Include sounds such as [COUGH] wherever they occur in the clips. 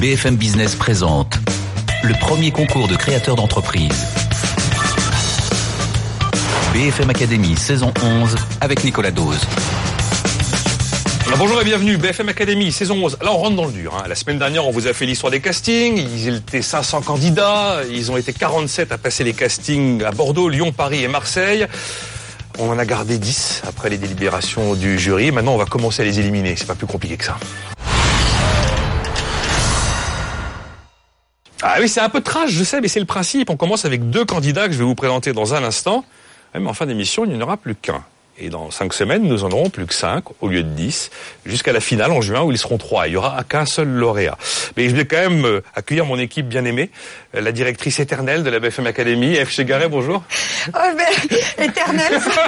BFM Business présente le premier concours de créateurs d'entreprise. BFM Academy saison 11 avec Nicolas Dose. Bonjour et bienvenue, BFM Academy, saison 11. Là, on rentre dans le dur. hein. La semaine dernière, on vous a fait l'histoire des castings. Ils étaient 500 candidats. Ils ont été 47 à passer les castings à Bordeaux, Lyon, Paris et Marseille. On en a gardé 10 après les délibérations du jury. Maintenant, on va commencer à les éliminer. C'est pas plus compliqué que ça. Ah oui, c'est un peu trash, je sais, mais c'est le principe. On commence avec deux candidats que je vais vous présenter dans un instant. Mais en fin d'émission, il n'y en aura plus qu'un. Et dans cinq semaines, nous en aurons plus que cinq au lieu de dix, jusqu'à la finale en juin où ils seront trois. Il y aura qu'un seul lauréat. Mais je vais quand même euh, accueillir mon équipe bien aimée, euh, la directrice éternelle de la BFM Academy, F. Chegaray, bonjour. Oh, ben, éternel, ça-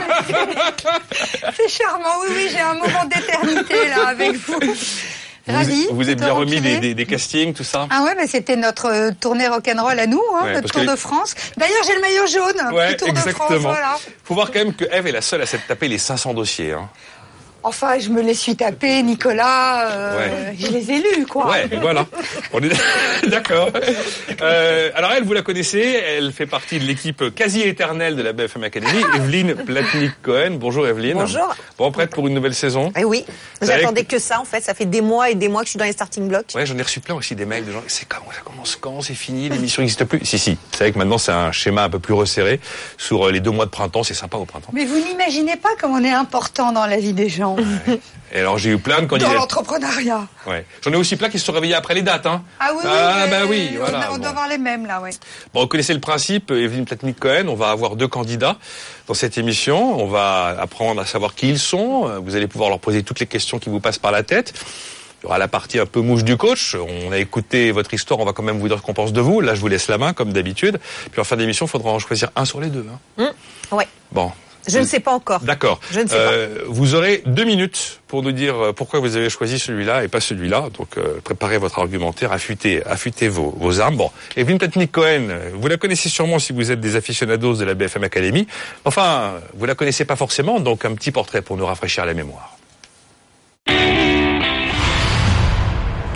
[LAUGHS] c'est charmant. Oui, oui, j'ai un moment d'éternité là avec vous. Ravi. vous vous êtes bien remis des, des- des castings, tout ça? Ah ouais, mais c'était notre euh, tournée rock'n'roll à nous, hein, Ouais, notre Tour que- de France. D'ailleurs, j'ai le maillot jaune Ouais, du Tour de France. exactement. Voilà. Faut voir quand même que Eve est la seule à s'être tapé les 500 dossiers. Hein. Enfin, je me les suis tapés, Nicolas. euh, Ouais. Je les ai lus, quoi. Ouais, voilà. On est [LAUGHS] d'accord. Euh, alors elle, vous la connaissez, elle fait partie de l'équipe quasi éternelle de la BFM Academy, Evelyne Platnik-Cohen. Bonjour Evelyne. Bonjour. Bon, prête pour une nouvelle saison Eh oui, j'attendais que ça en fait. Ça fait des mois et des mois que je suis dans les starting blocks. Ouais, j'en ai reçu plein aussi des mails de gens. C'est quand ça commence quand? C'est fini? L'émission n'existe plus? Si, si. Vous savez que maintenant c'est un schéma un peu plus resserré sur euh, les deux mois de printemps. C'est sympa au printemps. Mais vous n'imaginez pas comme on est important dans la vie des gens, Et alors j'ai eu plein de dans candidats. l'entrepreneuriat. Ouais. J'en ai aussi plein qui se sont réveillés après les dates. Hein. Ah oui, oui. Ah mais bah oui, on- voilà. On, bon. doit avoir les mêmes là, ouais. Bon, vous connaissez le principe, Evelyne Platnik-Cohen, on va avoir deux candidats dans cette émission, on va apprendre à savoir qui ils sont, vous allez pouvoir leur poser toutes les questions qui vous passent par la tête. Il y aura la partie un peu mouche du coach, on a écouté votre histoire, on va quand même vous dire ce qu'on pense de vous, là je vous laisse la main comme d'habitude, puis en fin d'émission il faudra en choisir un sur les deux. hein. Ouais. Bon, Je ne sais pas encore. D'accord. Je ne sais Euh, Vous aurez deux minutes pour nous dire euh, pourquoi vous avez choisi celui-là et pas celui-là. Donc euh, préparez votre argumentaire, affûtez, affûtez vos, vos armes. Bon, Evelyne Platnik-Cohen, euh, vous la connaissez sûrement si vous êtes des aficionados de la BFM Academy. Enfin, vous la connaissez pas forcément, donc un petit portrait pour nous rafraîchir la mémoire.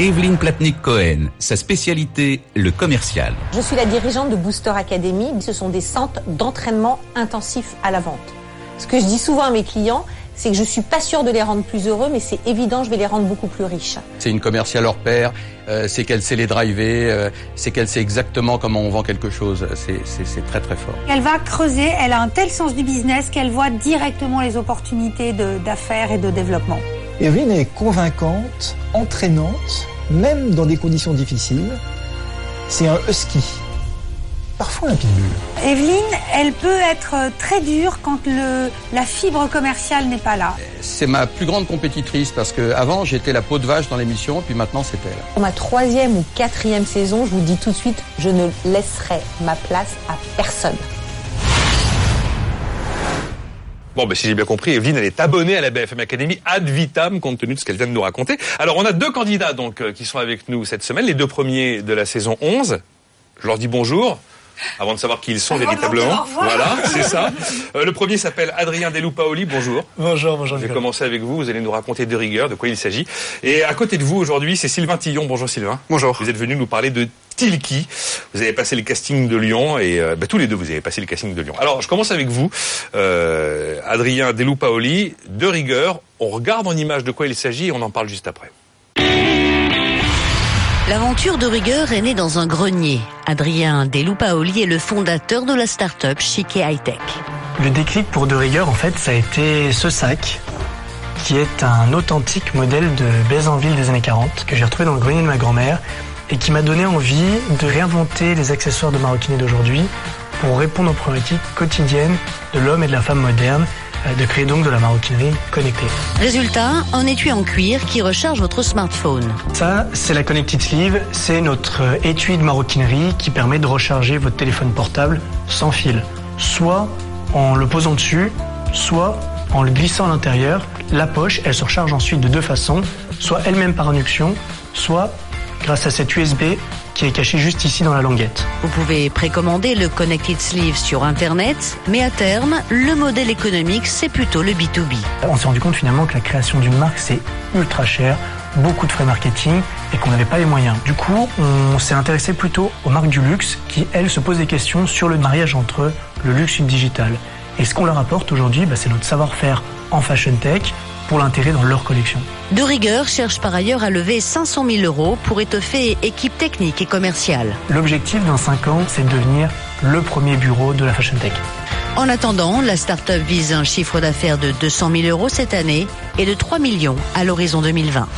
Evelyne Platnik-Cohen, sa spécialité, le commercial. Je suis la dirigeante de Booster Academy. Ce sont des centres d'entraînement intensif à la vente. Ce que je dis souvent à mes clients, c'est que je suis pas sûre de les rendre plus heureux, mais c'est évident, je vais les rendre beaucoup plus riches. C'est une commerciale hors pair, euh, c'est qu'elle sait les driver, euh, c'est qu'elle sait exactement comment on vend quelque chose. C'est- très très fort. Elle va creuser, elle a un tel sens du business qu'elle voit directement les opportunités de- d'affaires et de développement. Evelyne est convaincante, entraînante, même dans des conditions difficiles. C'est un husky, parfois un pitbull. Evelyne, elle peut être très dure quand le, la fibre commerciale n'est pas là. C'est ma plus grande compétitrice parce que avant j'étais la peau de vache dans l'émission, puis maintenant c'est elle. Pour ma troisième ou quatrième saison, je vous dis tout de suite, je ne laisserai ma place à personne. Bon, ben, si j'ai bien compris, Evelyne, elle est abonnée à la BFM Academy ad vitam, compte tenu de ce qu'elle vient de nous raconter. Alors, on a deux candidats, donc, euh, qui sont avec nous cette semaine, les deux premiers de la saison 11. Je leur dis bonjour. Avant de savoir qui ils sont Avant véritablement. Voilà, c'est ça. Euh, le premier s'appelle Adrien Deloupaoli. Bonjour. Bonjour, bonjour. Je vais commencer avec vous. Vous allez nous raconter de rigueur de quoi il s'agit. Et à côté de vous aujourd'hui, c'est Sylvain Tillon. Bonjour Sylvain. Bonjour. Vous êtes venu nous parler de Tilki. Vous avez passé le casting de Lyon et euh, bah, tous les deux vous avez passé le casting de Lyon. Alors je commence avec vous, euh, Adrien Deloupaoli. De rigueur, on regarde en image de quoi il s'agit et on en parle juste après. L'aventure de rigueur est née dans un grenier. Adrien Deloupaoli est le fondateur de la start-up High Tech. Le déclic pour De Rigueur, en fait, ça a été ce sac, qui est un authentique modèle de Bézanville des années 40, que j'ai retrouvé dans le grenier de ma grand-mère, et qui m'a donné envie de réinventer les accessoires de maroquinerie d'aujourd'hui pour répondre aux problématiques quotidiennes de l'homme et de la femme moderne, de créer donc de la maroquinerie connectée. Résultat, un étui en cuir qui recharge votre smartphone. Ça, c'est la Connected Sleeve, c'est notre euh, étui de maroquinerie qui permet de recharger votre téléphone portable sans fil. Soit en le posant dessus, soit en le glissant à l'intérieur. La poche, elle se recharge ensuite de deux façons, soit elle-même par induction, soit grâce à cette USB qui est caché juste ici dans la languette. Vous pouvez précommander le Connected Sleeve sur Internet, mais à terme, le modèle économique, c'est plutôt le B2B. On s'est rendu compte finalement que la création d'une marque, c'est ultra cher, beaucoup de frais marketing et qu'on n'avait pas les moyens. Du coup, on s'est intéressé plutôt aux marques du luxe qui, elles, se posent des questions sur le mariage entre le luxe et le digital. Et ce qu'on leur apporte aujourd'hui, bah, c'est notre savoir-faire en fashion tech, pour l'intérêt dans leur collection. De rigueur cherche par ailleurs à lever 500 000 euros pour étoffer équipe technique et commerciale. L'objectif dans 5 ans, c'est de devenir le premier bureau de la Fashion Tech. En attendant, la start-up vise un chiffre d'affaires de 200 000 euros cette année et de 3 millions à l'horizon 2020.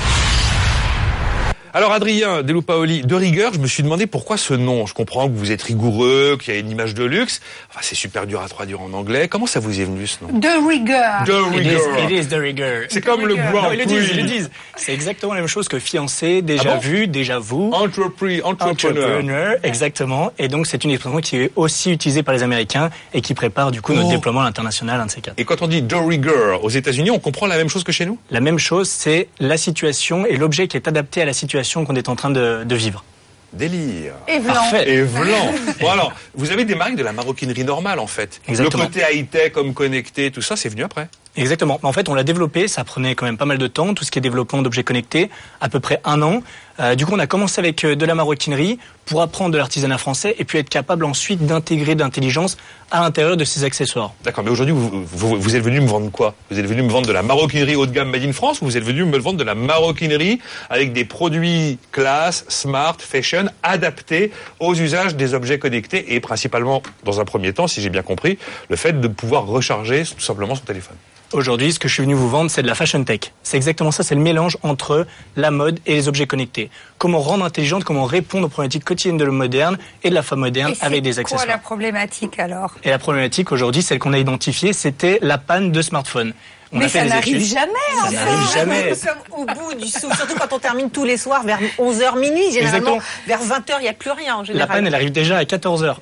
Alors Adrien Delupaoli, de rigueur, je me suis demandé pourquoi ce nom. Je comprends que vous êtes rigoureux, qu'il y a une image de luxe. Enfin, c'est super dur à traduire en anglais. Comment ça vous est venu ce nom De rigueur. De rigueur. It is, it is de rigueur. C'est comme le Grand Non, ils le disent, ils le disent. C'est exactement la même chose que fiancé, déjà Ah bon vu, déjà vous. Entrepreneur. Entrepreneur, exactement. Et donc c'est une expression qui est aussi utilisée par les Américains et qui prépare du coup notre Oh. déploiement à l'international, un de ces quatre. Et quand on dit de rigueur aux États-Unis, on comprend la même chose que chez nous? La même chose, c'est la situation et l'objet qui est adapté à la situation qu'on est en train de, de vivre. Délire. Et blanc. Parfait. Et blanc. Bon alors, vous avez des marques de la maroquinerie normale en fait. Exactement. Le côté high-tech, comme connecté, tout ça, c'est venu après. Exactement. En fait, on l'a développé, ça prenait quand même pas mal de temps, tout ce qui est développement d'objets connectés, à peu près un an. Euh, du coup, on a commencé avec euh, de la maroquinerie pour apprendre de l'artisanat français et puis être capable ensuite d'intégrer de l'intelligence à l'intérieur de ces accessoires. D'accord, mais aujourd'hui, vous, vous, vous êtes venu me vendre quoi? Vous êtes venu me vendre de la maroquinerie haut de gamme made in France ou vous êtes venu me vendre de la maroquinerie avec des produits classe, smart, fashion, adaptés aux usages des objets connectés et principalement, dans un premier temps, si j'ai bien compris, le fait de pouvoir recharger tout simplement son téléphone? Aujourd'hui, ce que je suis venu vous vendre, c'est de la fashion tech. C'est exactement ça, c'est le mélange entre la mode et les objets connectés. Comment rendre intelligente, comment répondre aux problématiques quotidiennes de l'homme moderne et de la femme moderne Et avec des c'est accessoires. quoi la problématique alors? Et la problématique aujourd'hui, celle qu'on a identifiée, c'était la panne de smartphone. On Mais ça n'arrive jamais, Ça enfin. n'arrive jamais. Nous sommes au bout du souffle, surtout quand on termine tous les soirs vers 11h minuit. Généralement, Exactement. vers 20h, il n'y a plus rien en La panne, elle arrive déjà à 14 heures.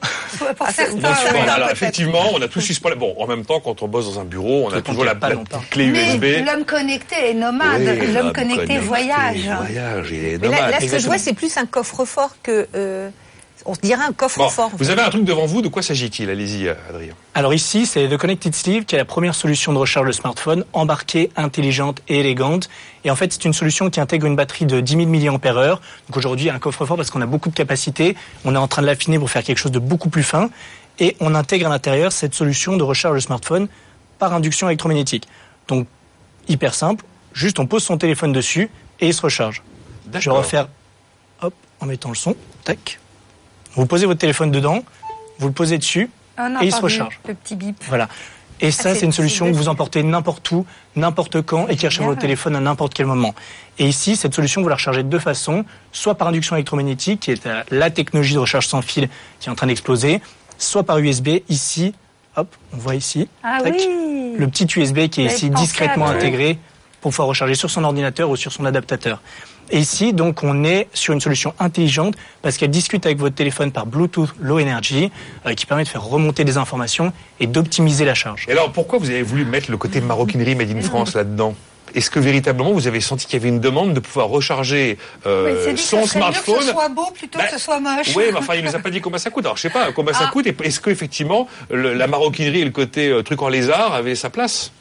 Pour certains, bien sûr. oui. Bon, alors, effectivement, on a tous ce problème. Bon, en même temps, quand on bosse dans un bureau, on a toujours la, la clé Mais USB. l'homme connecté est nomade. Oui, l'homme connecté voyage. Voyage, il est Mais là, nomade. là, ce que je vois, c'est plus un coffre-fort que. euh, on se dirait un Bon, coffre-fort. vous avez un truc devant vous, de quoi s'agit-il? Allez-y, euh, Adrien. Alors ici, c'est The Connected Sleeve qui est la première solution de recharge de smartphone embarquée, intelligente et élégante. Et en fait, c'est une solution qui intègre une batterie de 10 000 mAh. Donc aujourd'hui, un coffre-fort parce qu'on a beaucoup de capacité. On est en train de l'affiner pour faire quelque chose de beaucoup plus fin. Et on intègre à l'intérieur cette solution de recharge de smartphone par induction électromagnétique. Donc, hyper simple. Juste, on pose son téléphone dessus et il se recharge. Je vais refaire, hop, en mettant le son. Tac. Vous posez votre téléphone dedans, vous le posez dessus On a et il se recharge. Le petit bip. Voilà. Et ça, c'est- c'est une solution que vous emportez n'importe où, n'importe quand et qui recharge votre téléphone à n'importe quel moment. Et ici, cette solution, vous la rechargez de deux façons, soit par induction électromagnétique, qui est euh, la technologie de recharge sans fil qui est en train d'exploser, soit par USB, ici, hop, on voit ici, Ah tac, oui. le petit USB qui est ici discrètement intégré pour pouvoir recharger sur son ordinateur ou sur son adaptateur. Et ici, donc, on est sur une solution intelligente parce qu'elle discute avec votre téléphone par Bluetooth Low Energy, euh, qui permet de faire remonter des informations et d'optimiser la charge. Et alors, pourquoi vous avez voulu mettre le côté maroquinerie made in France là-dedans? Est-ce que véritablement vous avez senti qu'il y avait une demande de pouvoir recharger euh, dit que son ça serait mieux smartphone que ce soit beau plutôt Bah, que ce soit moche. Oui, mais enfin, il nous a pas dit combien ça coûte. Alors, je sais pas combien ça Ah. coûte. Est-ce que effectivement le- la maroquinerie et le côté euh, truc en lézard avaient sa place?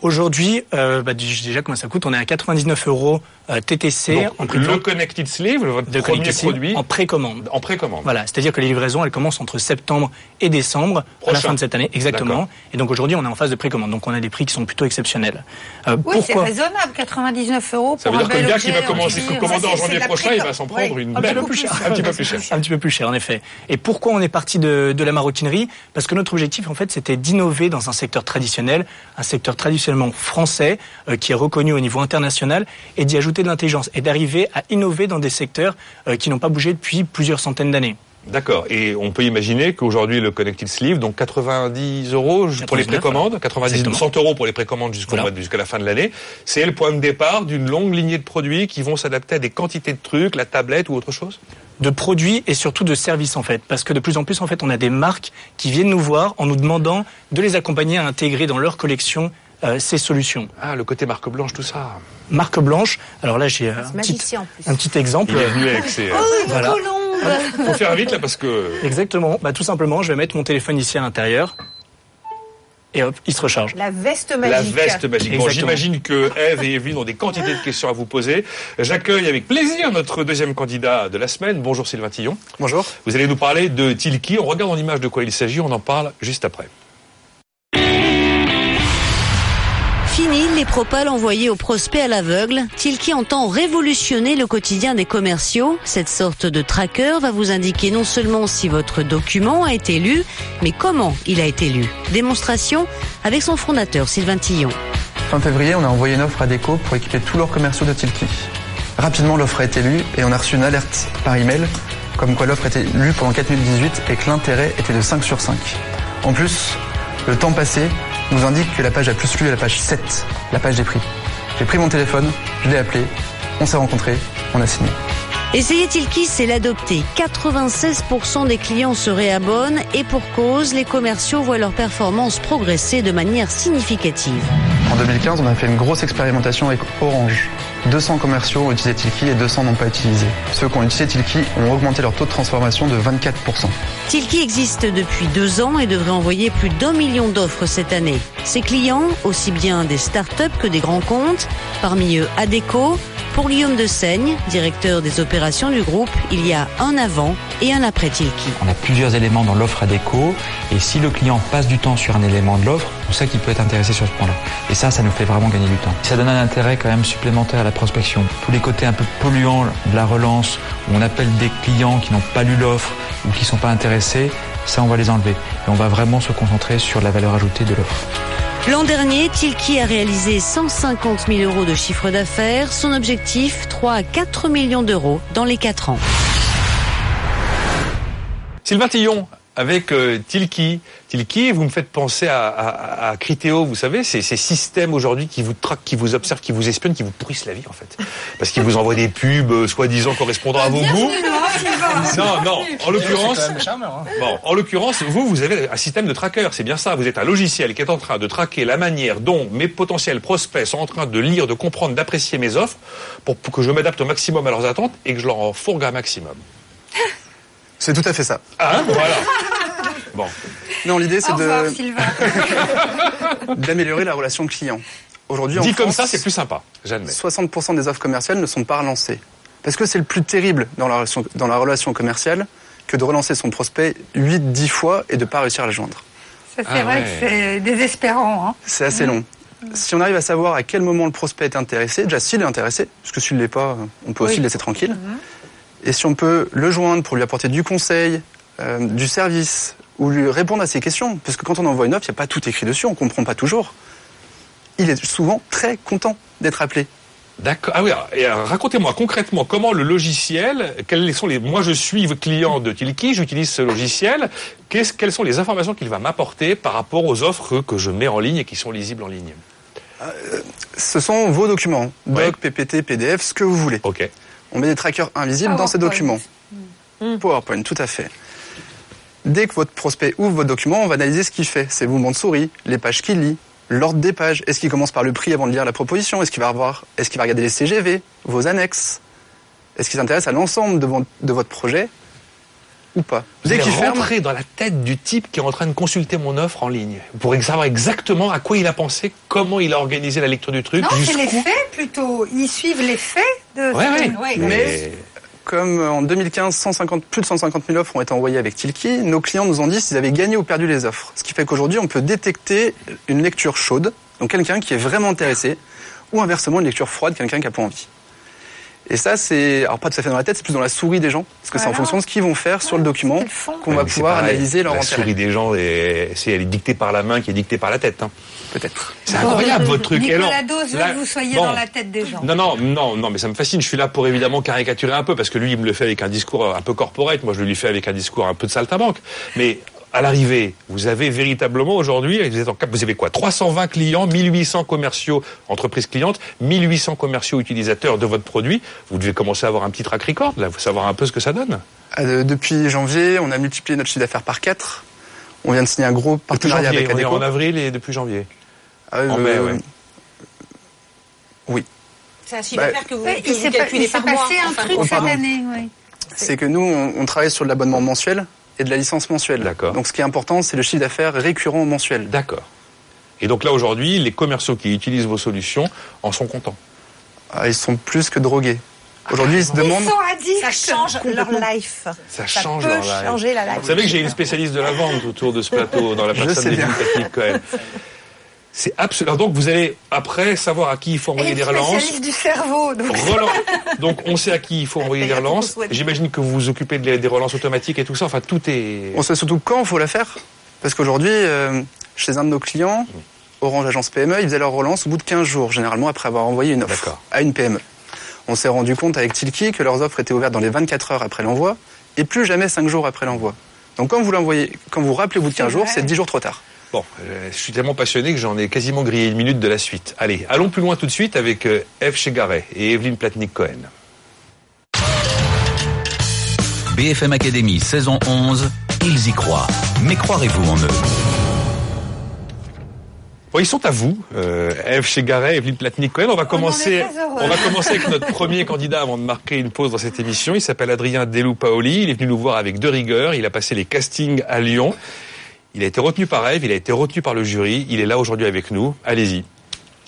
Aujourd'hui, euh, bah, déjà, comment ça coûte? On est à 99 euros TTC en Donc, prix de le Connected Sleeve, votre de premier Connected Sleeve produit en précommande. en précommande. Voilà, c'est-à-dire que les livraisons, elles commencent entre septembre et décembre, à la Prochain. fin de cette année, exactement. Et donc aujourd'hui, on est en phase de précommande, donc on a des prix qui sont plutôt exceptionnels. Euh, Oui, c'est raisonnable, 99 euros pour Ça veut un dire que le gars qui va commencer commander en janvier prochain, il va s'en prendre Ouais, une un belle. petit peu plus cher. Un petit peu plus cher. Un petit peu plus cher, en effet. Et pourquoi on est parti de, de la maroquinerie? Parce que notre objectif, en fait, c'était d'innover dans un secteur traditionnel, un secteur traditionnellement français, euh, qui est reconnu au niveau international, et d'y ajouter de l'intelligence, et d'arriver à innover dans des secteurs euh, qui n'ont pas bougé depuis plusieurs centaines d'années. D'accord. Et on peut imaginer qu'aujourd'hui le Connected Sleeve, donc 90 euros pour les 99, précommandes, 90 Exactement. 100 euros pour les précommandes jusqu'au Voilà. jusqu'à la fin de l'année, c'est le point de départ d'une longue lignée de produits qui vont s'adapter à des quantités de trucs, la tablette ou autre chose? de produits et surtout de services en fait. Parce que de plus en plus en fait on a des marques qui viennent nous voir en nous demandant de les accompagner à intégrer dans leur collection euh, ces solutions. Ah, le côté marque blanche, tout ça. Marque blanche, alors là j'ai un petit, un exemple. Il est venu avec ses... [LAUGHS] Voilà. Faut faire vite là parce que... Exactement. Bah, tout simplement, je vais mettre mon téléphone ici à l'intérieur. Et hop, il se recharge. La veste La magique. veste magique. Bon, j'imagine que Eve et Evelyne ont des quantités de questions à vous poser. J'accueille avec plaisir notre deuxième candidat de la semaine. Bonjour Sylvain Tillon. Bonjour. Vous allez nous parler de Tilki. On regarde en image de quoi il s'agit. On en parle juste après. Fini les propales envoyés aux prospects à l'aveugle. Tilki entend révolutionner le quotidien des commerciaux. Cette sorte de tracker va vous indiquer non seulement si votre document a été lu, mais comment il a été lu. Démonstration avec son fondateur Sylvain Tillon. Fin février, on a envoyé une offre à Déco pour équiper tous leurs commerciaux de Tilki. Rapidement, l'offre a été lue et on a reçu une alerte par email comme quoi l'offre était lue pendant 4 minutes 18 et que l'intérêt était de 5 sur 5. En plus, le temps passé nous indique que la page la plus lue est la page 7, la page des prix. J'ai pris mon téléphone, je l'ai appelé, on s'est rencontrés, on a signé. Essayer Tilki, c'est l'adopter. 96% des clients se réabonnent et pour cause, les commerciaux voient leur performance progresser de manière significative. En 2015, on a fait une grosse expérimentation avec Orange. 200 commerciaux ont utilisé Tilki et 200 n'ont pas utilisé. Ceux qui ont utilisé Tilki ont augmenté leur taux de transformation de 24%. Tilki existe depuis deux ans et devrait envoyer plus d'un million d'offres cette année. Ses clients, aussi bien des startups que des grands comptes, parmi eux Adeco. Pour Guillaume de Seigne, directeur des opérations du groupe, il y a un avant et un après Tilki. On a plusieurs éléments dans l'offre ADECO et si le client passe du temps sur un élément de l'offre, on sait qu'il peut être intéressé sur ce point-là. Et ça, ça nous fait vraiment gagner du temps. Ça donne un intérêt quand même supplémentaire à la prospection. Tous les côtés un peu polluants de la relance, où on appelle des clients qui n'ont pas lu l'offre ou qui ne sont pas intéressés, ça on va les enlever. Et on va vraiment se concentrer sur la valeur ajoutée de l'offre. L'an dernier, Tilki a réalisé 150 000 euros de chiffre d'affaires. Son objectif, 3 à 4 millions d'euros dans les 4 ans. Sylvain avec euh, Tilki. Tilki, vous me faites penser à, à, à Criteo, vous savez, ces, ces systèmes aujourd'hui qui vous traquent, qui vous observent, qui vous espionnent, qui vous pourrissent la vie en fait. Parce qu'ils vous envoient des pubs, euh, soi-disant correspondant à vos goûts. Non, non, en l'occurrence, bon, en l'occurrence, vous, vous avez un système de tracker, c'est bien ça. Vous êtes un logiciel qui est en train de traquer la manière dont mes potentiels prospects sont en train de lire, de comprendre, d'apprécier mes offres pour, pour que je m'adapte au maximum à leurs attentes et que je leur en fourgue un maximum. C'est tout à fait ça. Hein, voilà. Bon. Non, l'idée c'est de [LAUGHS] d'améliorer la relation client. Aujourd'hui, en Dit comme France, ça, c'est plus sympa, j'admets. 60% des offres commerciales ne sont pas relancées. Parce que c'est le plus terrible dans la relation, dans la relation commerciale que de relancer son prospect 8-10 fois et de ne pas réussir à le joindre. Ça, c'est vrai que c'est désespérant. Hein. C'est assez long. Si on arrive à savoir à quel moment le prospect est intéressé, déjà s'il est intéressé, parce que s'il ne l'est pas, on peut aussi Oui. le laisser tranquille. Et si on peut le joindre pour lui apporter du conseil, euh, du service, ou lui répondre à ses questions, parce que quand on envoie une offre, il n'y a pas tout écrit dessus, on ne comprend pas toujours. Il est souvent très content d'être appelé. D'accord. Ah oui. racontez-moi concrètement comment le logiciel, quels sont les, moi je suis client de Tilki, j'utilise ce logiciel. Qu'est-ce, quelles sont les informations qu'il va m'apporter par rapport aux offres que je mets en ligne et qui sont lisibles en ligne? Ce sont vos documents, doc, Ouais. PPT, PDF, ce que vous voulez. Ok. On met des trackers invisibles dans ces documents. PowerPoint, tout à fait. Dès que votre prospect ouvre votre document, on va analyser ce qu'il fait. Ses mouvements de souris, les pages qu'il lit, l'ordre des pages. Est-ce qu'il commence par le prix avant de lire la proposition? Est-ce qu'il va avoir, est-ce qu'il va regarder les CGV, vos annexes? Est-ce qu'il s'intéresse à l'ensemble de, vo- de votre projet ou pas? Vous Dès allez qu'il ferme, dans la tête du type qui est en train de consulter mon offre en ligne pour savoir exactement à quoi il a pensé, comment il a organisé la lecture du truc, Non, c'est les faits plutôt. Ils suivent les faits de. Ouais, ouais. Ouais. Mais- comme en 2015, 150, plus de 150 000 offres ont été envoyées avec Tilki, nos clients nous ont dit s'ils avaient gagné ou perdu les offres. Ce qui fait qu'aujourd'hui, on peut détecter une lecture chaude, donc quelqu'un qui est vraiment intéressé, ou inversement une lecture froide, quelqu'un qui n'a pas envie. Et ça, c'est alors pas tout à fait dans la tête, c'est plus dans la souris des gens, parce que c'est en fonction de ce qu'ils vont faire sur le document qu'on va Ouais, mais c'est pouvoir pareil. analyser leur La intérêt. souris des gens, est- c'est elle est dictée par la main qui est dictée par la tête. hein. Peut-être. C'est incroyable votre truc. Et Nicolas alors, Dose veut là- que vous soyez bon. dans la tête des gens. Non, non, non, non, mais ça me fascine. Je suis là pour évidemment caricaturer un peu, parce que lui, il me le fait avec un discours un peu corporate. Moi, je le lui fais avec un discours un peu de saltimbanque. Mais à l'arrivée, vous avez véritablement aujourd'hui, vous êtes en cap, vous avez quoi 320 clients, 1800 commerciaux, entreprises clientes, 1800 commerciaux utilisateurs de votre produit. Vous devez commencer à avoir un petit track record, là, vous savoir un peu ce que ça donne. Euh, depuis janvier, on a multiplié notre chiffre d'affaires par 4. On vient de signer un gros partenariat janvier, avec on est en avril et depuis janvier. Euh, en mai, ouais. Oui. C'est un chiffre Bah, d'affaires que vous, que il vous s'est pas- calculez il s'est par mois. passé un truc. Oh, cette année, oui. C'est que nous, on, on travaille sur de l'abonnement mensuel et de la licence mensuelle. D'accord. Donc ce qui est important, c'est le chiffre d'affaires récurrent mensuel. D'accord. Et donc là, aujourd'hui, les commerciaux qui utilisent vos solutions en sont contents. Ah, ils sont plus que drogués. Aujourd'hui, ils se demandent. Ils sont addicts. Ça change leur life. Ça change peut leur life. changer la life. Vous savez que j'ai une spécialiste de la vente autour de ce plateau, dans la personne sais d'Evelyne bien. Technique Cohen. C'est absolument. Donc vous allez après savoir à qui il faut envoyer des relances. du cerveau. Donc. Relan- [LAUGHS] Donc on sait à qui il faut envoyer des relances. J'imagine que vous vous occupez de- des relances automatiques et tout ça. Enfin tout est. On sait surtout quand il faut la faire. Parce qu'aujourd'hui, euh, chez un de nos clients, Orange Agence PME, ils faisaient leur relance au bout de 15 jours, généralement après avoir envoyé une offre à une PME. On s'est rendu compte avec Tilki que leurs offres étaient ouvertes dans les 24 heures après l'envoi et plus jamais 5 jours après l'envoi. Donc quand vous l'envoyez, quand vous rappelez au bout de 15 jours, c'est 10 jours trop tard. Bon, euh, je suis tellement passionné que j'en ai quasiment grillé une minute de la suite. Allez, allons plus loin tout de suite avec euh, Eve Chegaray et Evelyne Platnik-Cohen. BFM Academy saison 11, ils y croient. Mais croirez-vous en eux? Bon, ils sont à vous, euh, Eve Chegaray, Evelyne Platnik-Cohen. On va commencer, on va commencer avec notre premier candidat avant de marquer une pause dans cette émission. Il s'appelle Adrien Delou-Paoli. Il est venu nous voir avec deux rigueurs. Il a passé les castings à Lyon. Il a été retenu par Eve, il a été retenu par le jury. Il est là aujourd'hui avec nous. Allez-y.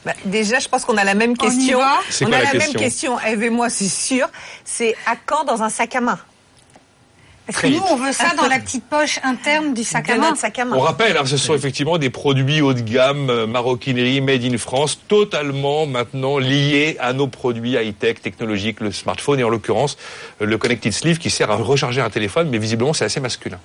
Bah, déjà, je pense qu'on a la même question. On quoi a la la, question même question, Eve et moi, c'est sûr. C'est à quand dans un sac à main Parce que nous, on veut ça dans la petite poche interne du sac à main. sac à main. On rappelle, hein, ce sont effectivement des produits haut de gamme, euh, maroquinerie, made in France, totalement maintenant liés à nos produits high-tech, technologiques, le smartphone et en l'occurrence euh, le Connected Sleeve qui sert à recharger un téléphone, mais visiblement c'est assez masculin.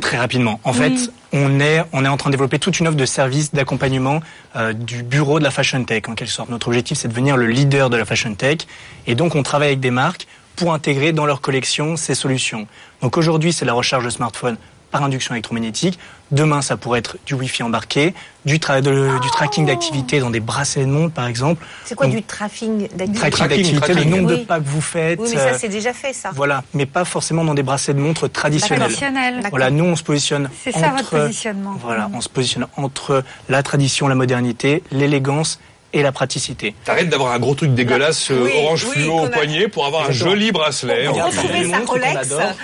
Très rapidement. En fait, on est, on est en train de développer toute une offre de services d'accompagnement euh, du bureau de la fashion tech, en quelque sorte. Notre objectif, c'est de devenir le leader de la fashion tech. Et donc, on travaille avec des marques pour intégrer dans leur collection ces solutions. Donc aujourd'hui, c'est la recharge de smartphone par induction électromagnétique. Demain, ça pourrait être du Wi-Fi embarqué, du, tra- de- du tracking d'activité dans des bracelets de montre, par exemple. C'est quoi Donc, du tracking d'activité tracking d'activité, le nombre de pas que vous faites. Oui, mais ça, euh, c'est déjà fait, ça. voilà, mais pas forcément dans des bracelets de montre traditionnels. Traditionnel. Voilà, nous on se positionne C'est ça votre positionnement. Voilà, on se positionne entre la tradition, la modernité, l'élégance et la praticité. T'arrêtes d'avoir un gros truc dégueulasse euh, Oui, orange oui, fluo au a- poignet pour avoir un joli bracelet. Pour en retrouver sa Rolex. exemple.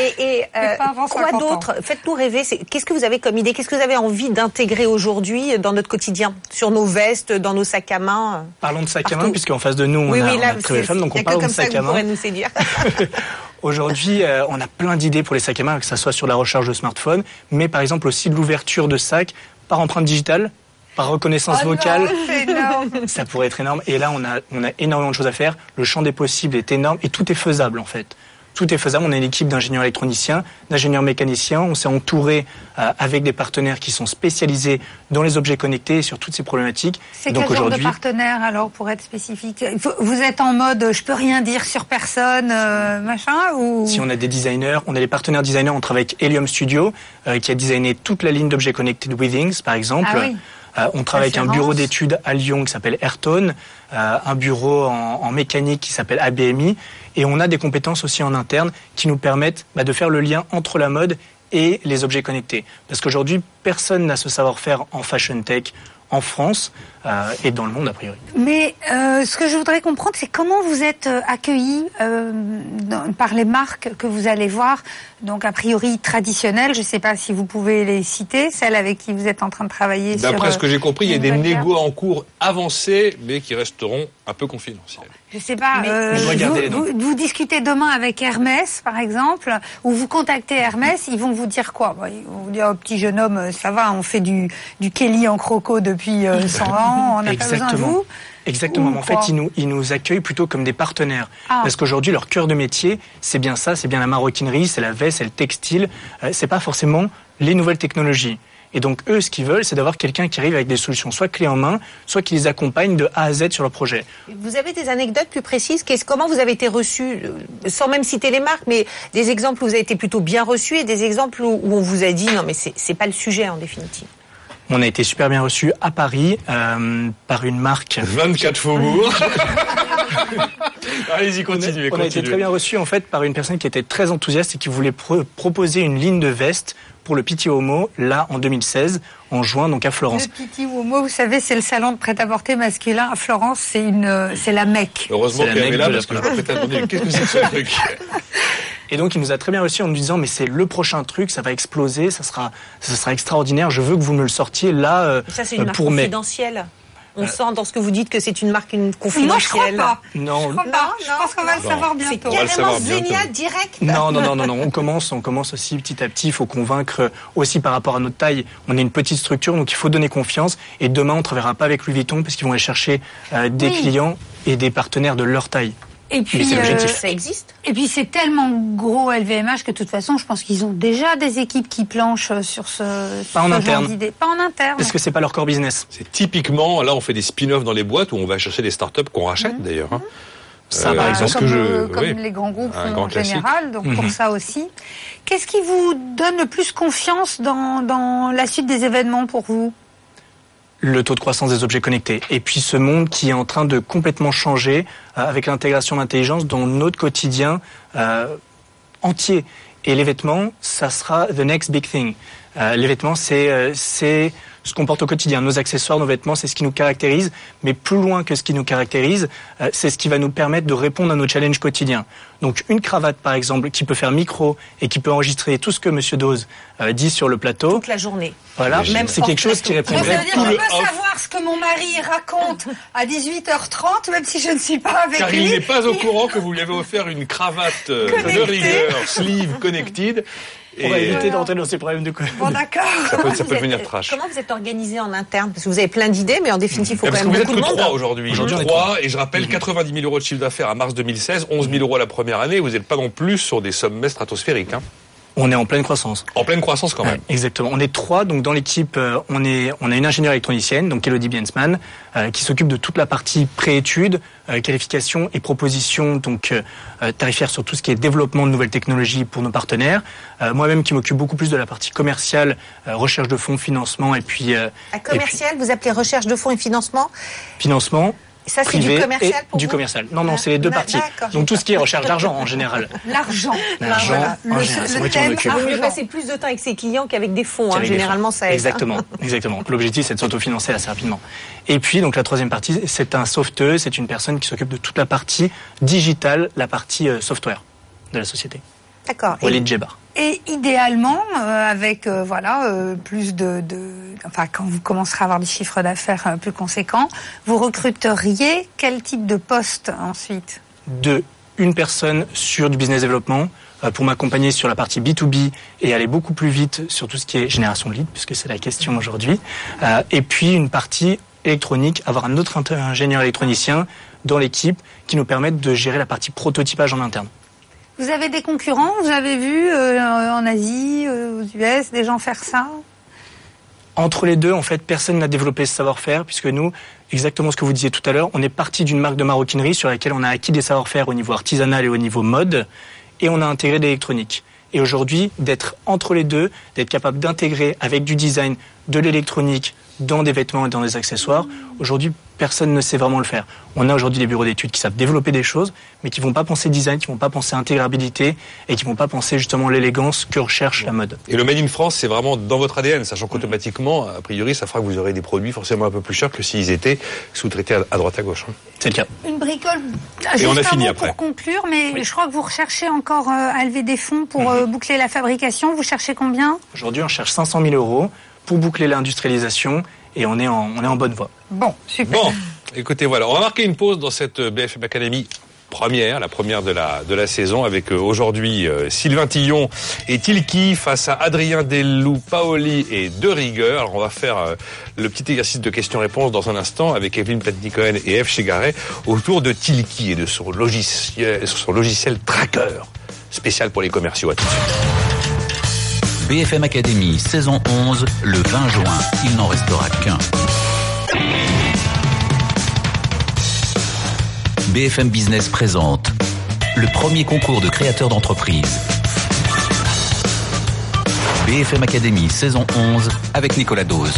Et, et, euh, quoi 50 ans. d'autre? Faites-nous rêver. Qu'est-ce que vous avez comme idée? Qu'est-ce que vous avez envie d'intégrer aujourd'hui dans notre quotidien? Sur nos vestes, dans nos sacs à main? Parlons de sac à main, puisqu'en face de nous, on Oui, a, oui, on là, a de très belles c'est- femmes, donc on parle de comme ça sac que à main. pourrez nous séduire. [LAUGHS] Aujourd'hui, euh, on a plein d'idées pour les sacs à main, que ça soit sur la recharge de smartphone, mais par exemple aussi de l'ouverture de sacs par empreinte digitale, par reconnaissance Oh non, vocale. [LAUGHS] Ça pourrait être énorme. Et là, on a, on a énormément de choses à faire. Le champ des possibles est énorme et tout est faisable en fait. Tout est faisable. On a une équipe d'ingénieurs électroniciens, d'ingénieurs mécaniciens. On s'est entouré euh, avec des partenaires qui sont spécialisés dans les objets connectés et sur toutes ces problématiques. C'est quel genre de partenaire alors pour être spécifique? Vous êtes en mode je peux rien dire sur personne, euh, machin ou? Si on a des designers, on a les partenaires designers. On travaille avec Helium Studio euh, qui a designé toute la ligne d'objets connectés de Withings, par exemple. Ah oui. Euh, on travaille avec un bureau d'études à Lyon qui s'appelle Ayrton, euh, un bureau en, en mécanique qui s'appelle ABMI, et on a des compétences aussi en interne qui nous permettent bah, de faire le lien entre la mode et les objets connectés. Parce qu'aujourd'hui, personne n'a ce savoir-faire en fashion tech en France euh, et dans le monde a priori. Mais euh, ce que je voudrais comprendre, c'est comment vous êtes euh, accueillis euh, dans- par les marques que vous allez voir. Donc a priori traditionnelles, je ne sais pas si vous pouvez les citer, celles avec qui vous êtes en train de travailler. sur, D'après ce que j'ai compris, il y a des négos en cours avancés, mais qui resteront un peu confidentiels. Je sais pas. Mais- euh, Mais vous, vous, vous discutez demain avec Hermès, par exemple, ou vous contactez Hermès, ils vont vous dire quoi? Ils vont vous dire, oh, petit jeune homme, ça va, on fait du, du Kelly en croco depuis euh, 100 ans. [LAUGHS] maintenant, on n'a pas besoin de vous. Exactement. Ou en fait, ils nous, ils nous accueillent plutôt comme des partenaires. Ah. Parce qu'aujourd'hui, leur cœur de métier, c'est bien ça, c'est bien la maroquinerie, c'est la veste, c'est le textile. Euh, c'est pas forcément les nouvelles technologies. Et donc, eux, ce qu'ils veulent, c'est d'avoir quelqu'un qui arrive avec des solutions soit clés en main, soit qui les accompagne de A à Z sur leur projet. Vous avez des anecdotes plus précises Qu'est-ce- Comment vous avez été reçu, euh, sans même citer les marques, mais des exemples où vous avez été plutôt bien reçu et des exemples où, où on vous a dit non mais c'est c'est pas le sujet en définitive. On a été super bien reçus à Paris euh, par une marque. 24 Faubourg. [LAUGHS] Allez-y, On a- continuez, On a été très bien reçus en fait par une personne qui était très enthousiaste et qui voulait pro- proposer une ligne de veste pour le Petit Homo là en 2016 en juin donc à Florence. Le Petit Homo, vous savez, c'est le salon de prêt-à-porter masculin à Florence, c'est une, euh, c'est la Mecque. Heureusement C'est la qu'elle est mecque là parce que je pas prêté à demander qu'est-ce que c'est que ce truc Et donc il nous a très bien reçus en nous disant mais c'est le prochain truc, ça va exploser, ça sera ça sera extraordinaire, je veux que vous me le sortiez là euh, Ça c'est une euh, marque pour confidentielle. On Euh. sent dans ce que vous dites que c'est une marque une Moi, je crois confidentielle. pas. Non. Je crois pas. Je pense qu'on va le Non. savoir C'est bientôt. Le carrément. Zénia direct. Non, non, non, non, non. On commence, on commence aussi petit à petit. Il faut convaincre aussi par rapport à notre taille. On est une petite structure, donc il faut donner confiance. Et demain, on ne travaillera pas avec Louis Vuitton parce qu'ils vont aller chercher euh, des Oui. clients et des partenaires de leur taille. Et puis, c'est l'objectif. Ça existe. Et puis c'est tellement gros LVMH que de toute façon, je pense qu'ils ont déjà des équipes qui planchent euh, sur ce, Pas en ce genre interne. Pas en interne. Parce que c'est pas leur core business? C'est typiquement, là on fait des spin-offs dans les boîtes où on va chercher des startups qu'on rachète Mhm. d'ailleurs. hein. Ça, Euh, par exemple, comme, que je- euh, comme oui. les grands groupes Un font grand en classique. général, donc pour Mhm. ça aussi. Qu'est-ce qui vous donne le plus confiance dans, dans la suite des événements pour vous? Le taux de croissance des objets connectés. Et puis ce monde qui est en train de complètement changer euh, avec l'intégration d'intelligence dans notre quotidien euh, entier. Et les vêtements, ça sera the next big thing. Euh, les vêtements, c'est euh, c'est ce qu'on porte au quotidien. Nos accessoires, nos vêtements, c'est ce qui nous caractérise. Mais plus loin que ce qui nous caractérise, euh, c'est ce qui va nous permettre de répondre à nos challenges quotidiens. Donc une cravate, par exemple, qui peut faire micro et qui peut enregistrer tout ce que Monsieur Dose euh, dit sur le plateau. Toute la journée. Voilà, Même c'est quelque chose qui plateau. Donc, ça répondrait veut dire tout que le je peux savoir ce que mon mari raconte à 18h30, même si je ne suis pas avec Car lui. il n'est pas au courant que vous lui avez offert une cravate euh, de rigueur, sleeve connected. On va éviter d'entrer dans ces problèmes de Bon, d'accord. Ça peut, ça Vous peut êtes- devenir trash. Comment vous êtes organisé en interne? Parce que vous avez plein d'idées, mais en définitive, il faut Eh, quand Parce que même vous êtes beaucoup que de monde. trois aujourd'hui. Aujourd'hui, on est Trois, et je rappelle 90 000 euros de chiffre d'affaires à mars 2016, 11 000 euros la première année. Vous n'êtes pas non plus sur des sommets stratosphériques. hein. On est en pleine croissance. En pleine croissance quand même. Ouais, exactement. On est trois, donc dans l'équipe, euh, on est, on a une ingénieure électronicienne, donc Elodie Biensman, euh, qui s'occupe de toute la partie préétude, euh, qualification et proposition, donc euh, tarifaire sur tout ce qui est développement de nouvelles technologies pour nos partenaires. Euh, Moi-même, qui m'occupe beaucoup plus de la partie commerciale, euh, recherche de fonds, financement et puis euh, À et puis commercial, vous appelez recherche de fonds et financement? financement. Ça, c'est du privé commercial et pour du vous commercial. Non, non, c'est les deux Ah, parties. Donc tout ce qui est recherche d'argent en général. L'argent. L'argent, Voilà. Le- général, c'est le moi qui m'en thème occupe. Il vaut mieux passer plus de temps avec ses clients qu'avec des fonds. hein. Des Généralement, fonds. ça aide. Exactement, [LAUGHS] exactement. L'objectif, c'est de s'autofinancer assez rapidement. Et puis, donc, la troisième partie, c'est un sauveteur, c'est une personne qui s'occupe de toute la partie digitale, la partie euh, software de la société. D'accord. Walid Djebar. Et idéalement, euh, avec euh, voilà euh, plus de, enfin quand vous commencerez à avoir des chiffres d'affaires plus conséquents, vous recruteriez quel type de poste ensuite? De une personne sur du business développement pour m'accompagner sur la partie B2B et aller beaucoup plus vite sur tout ce qui est génération de puisque c'est la question aujourd'hui. Et puis une partie électronique, avoir un autre ingénieur électronicien dans l'équipe qui nous permette de gérer la partie prototypage en interne. Vous avez des concurrents? Vous avez vu euh, en Asie, euh, aux US, des gens faire ça? Entre les deux, en fait, personne n'a développé ce savoir-faire, puisque nous, exactement ce que vous disiez tout à l'heure, on est parti d'une marque de maroquinerie sur laquelle on a acquis des savoir-faire au niveau artisanal et au niveau mode, et on a intégré de l'électronique. Et aujourd'hui, d'être entre les deux, d'être capable d'intégrer avec du design, de l'électronique, dans des vêtements et dans des accessoires, aujourd'hui, personne ne sait vraiment le faire. On a aujourd'hui des bureaux d'études qui savent développer des choses, mais qui vont pas penser design, qui vont pas penser intégrabilité, et qui vont pas penser justement l'élégance que recherche la mode. Et le Made in France, c'est vraiment dans votre ADN, sachant qu'automatiquement, a priori, ça fera que vous aurez des produits forcément un peu plus chers que s'ils étaient sous-traités à à droite à gauche. hein. C'est le cas. Une bricole. Et Juste on a un fini mot après. pour conclure, mais je crois que vous recherchez encore euh, à lever des fonds pour Mhm. euh, boucler la fabrication. Vous cherchez combien? Aujourd'hui, on cherche 500 000 euros pour boucler l'industrialisation et on est en, on est en bonne voie. Bon, super. Bon, écoutez, voilà, on va marquer une pause dans cette BFM Academy première, la première de la de la saison avec euh, aujourd'hui euh, Sylvain Tillon et Tilki face à Adrien Delou, Paoli et De Rigueur. Alors on va faire euh, le petit exercice de questions-réponses dans un instant avec Evelyne Platnikoen et F. Chegaret autour de Tilki et de son logiciel, son logiciel Tracker spécial pour les commerciaux. À tout de suite. BFM Academy, saison 11, le 20 juin. Il n'en restera qu'un. BFM Business présente le premier concours de créateurs d'entreprise. BFM Academy, saison 11, avec Nicolas Dose.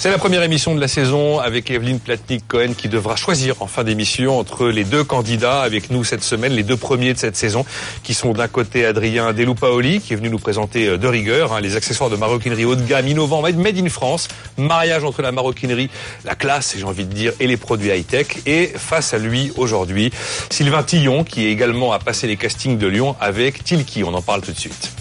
C'est la première émission de la saison avec Evelyne Platnik-Cohen qui devra choisir en fin d'émission entre les deux candidats avec nous cette semaine, les deux premiers de cette saison, qui sont d'un côté Adrien Deloupaoli, qui est venu nous présenter euh, de rigueur hein, les accessoires de maroquinerie haut de gamme, innovants, made in France, mariage entre la maroquinerie, la classe, j'ai envie de dire, et les produits high-tech. Et face à lui aujourd'hui, Sylvain Tillon, qui est également à passer les castings de Lyon avec Tilki. On en parle tout de suite.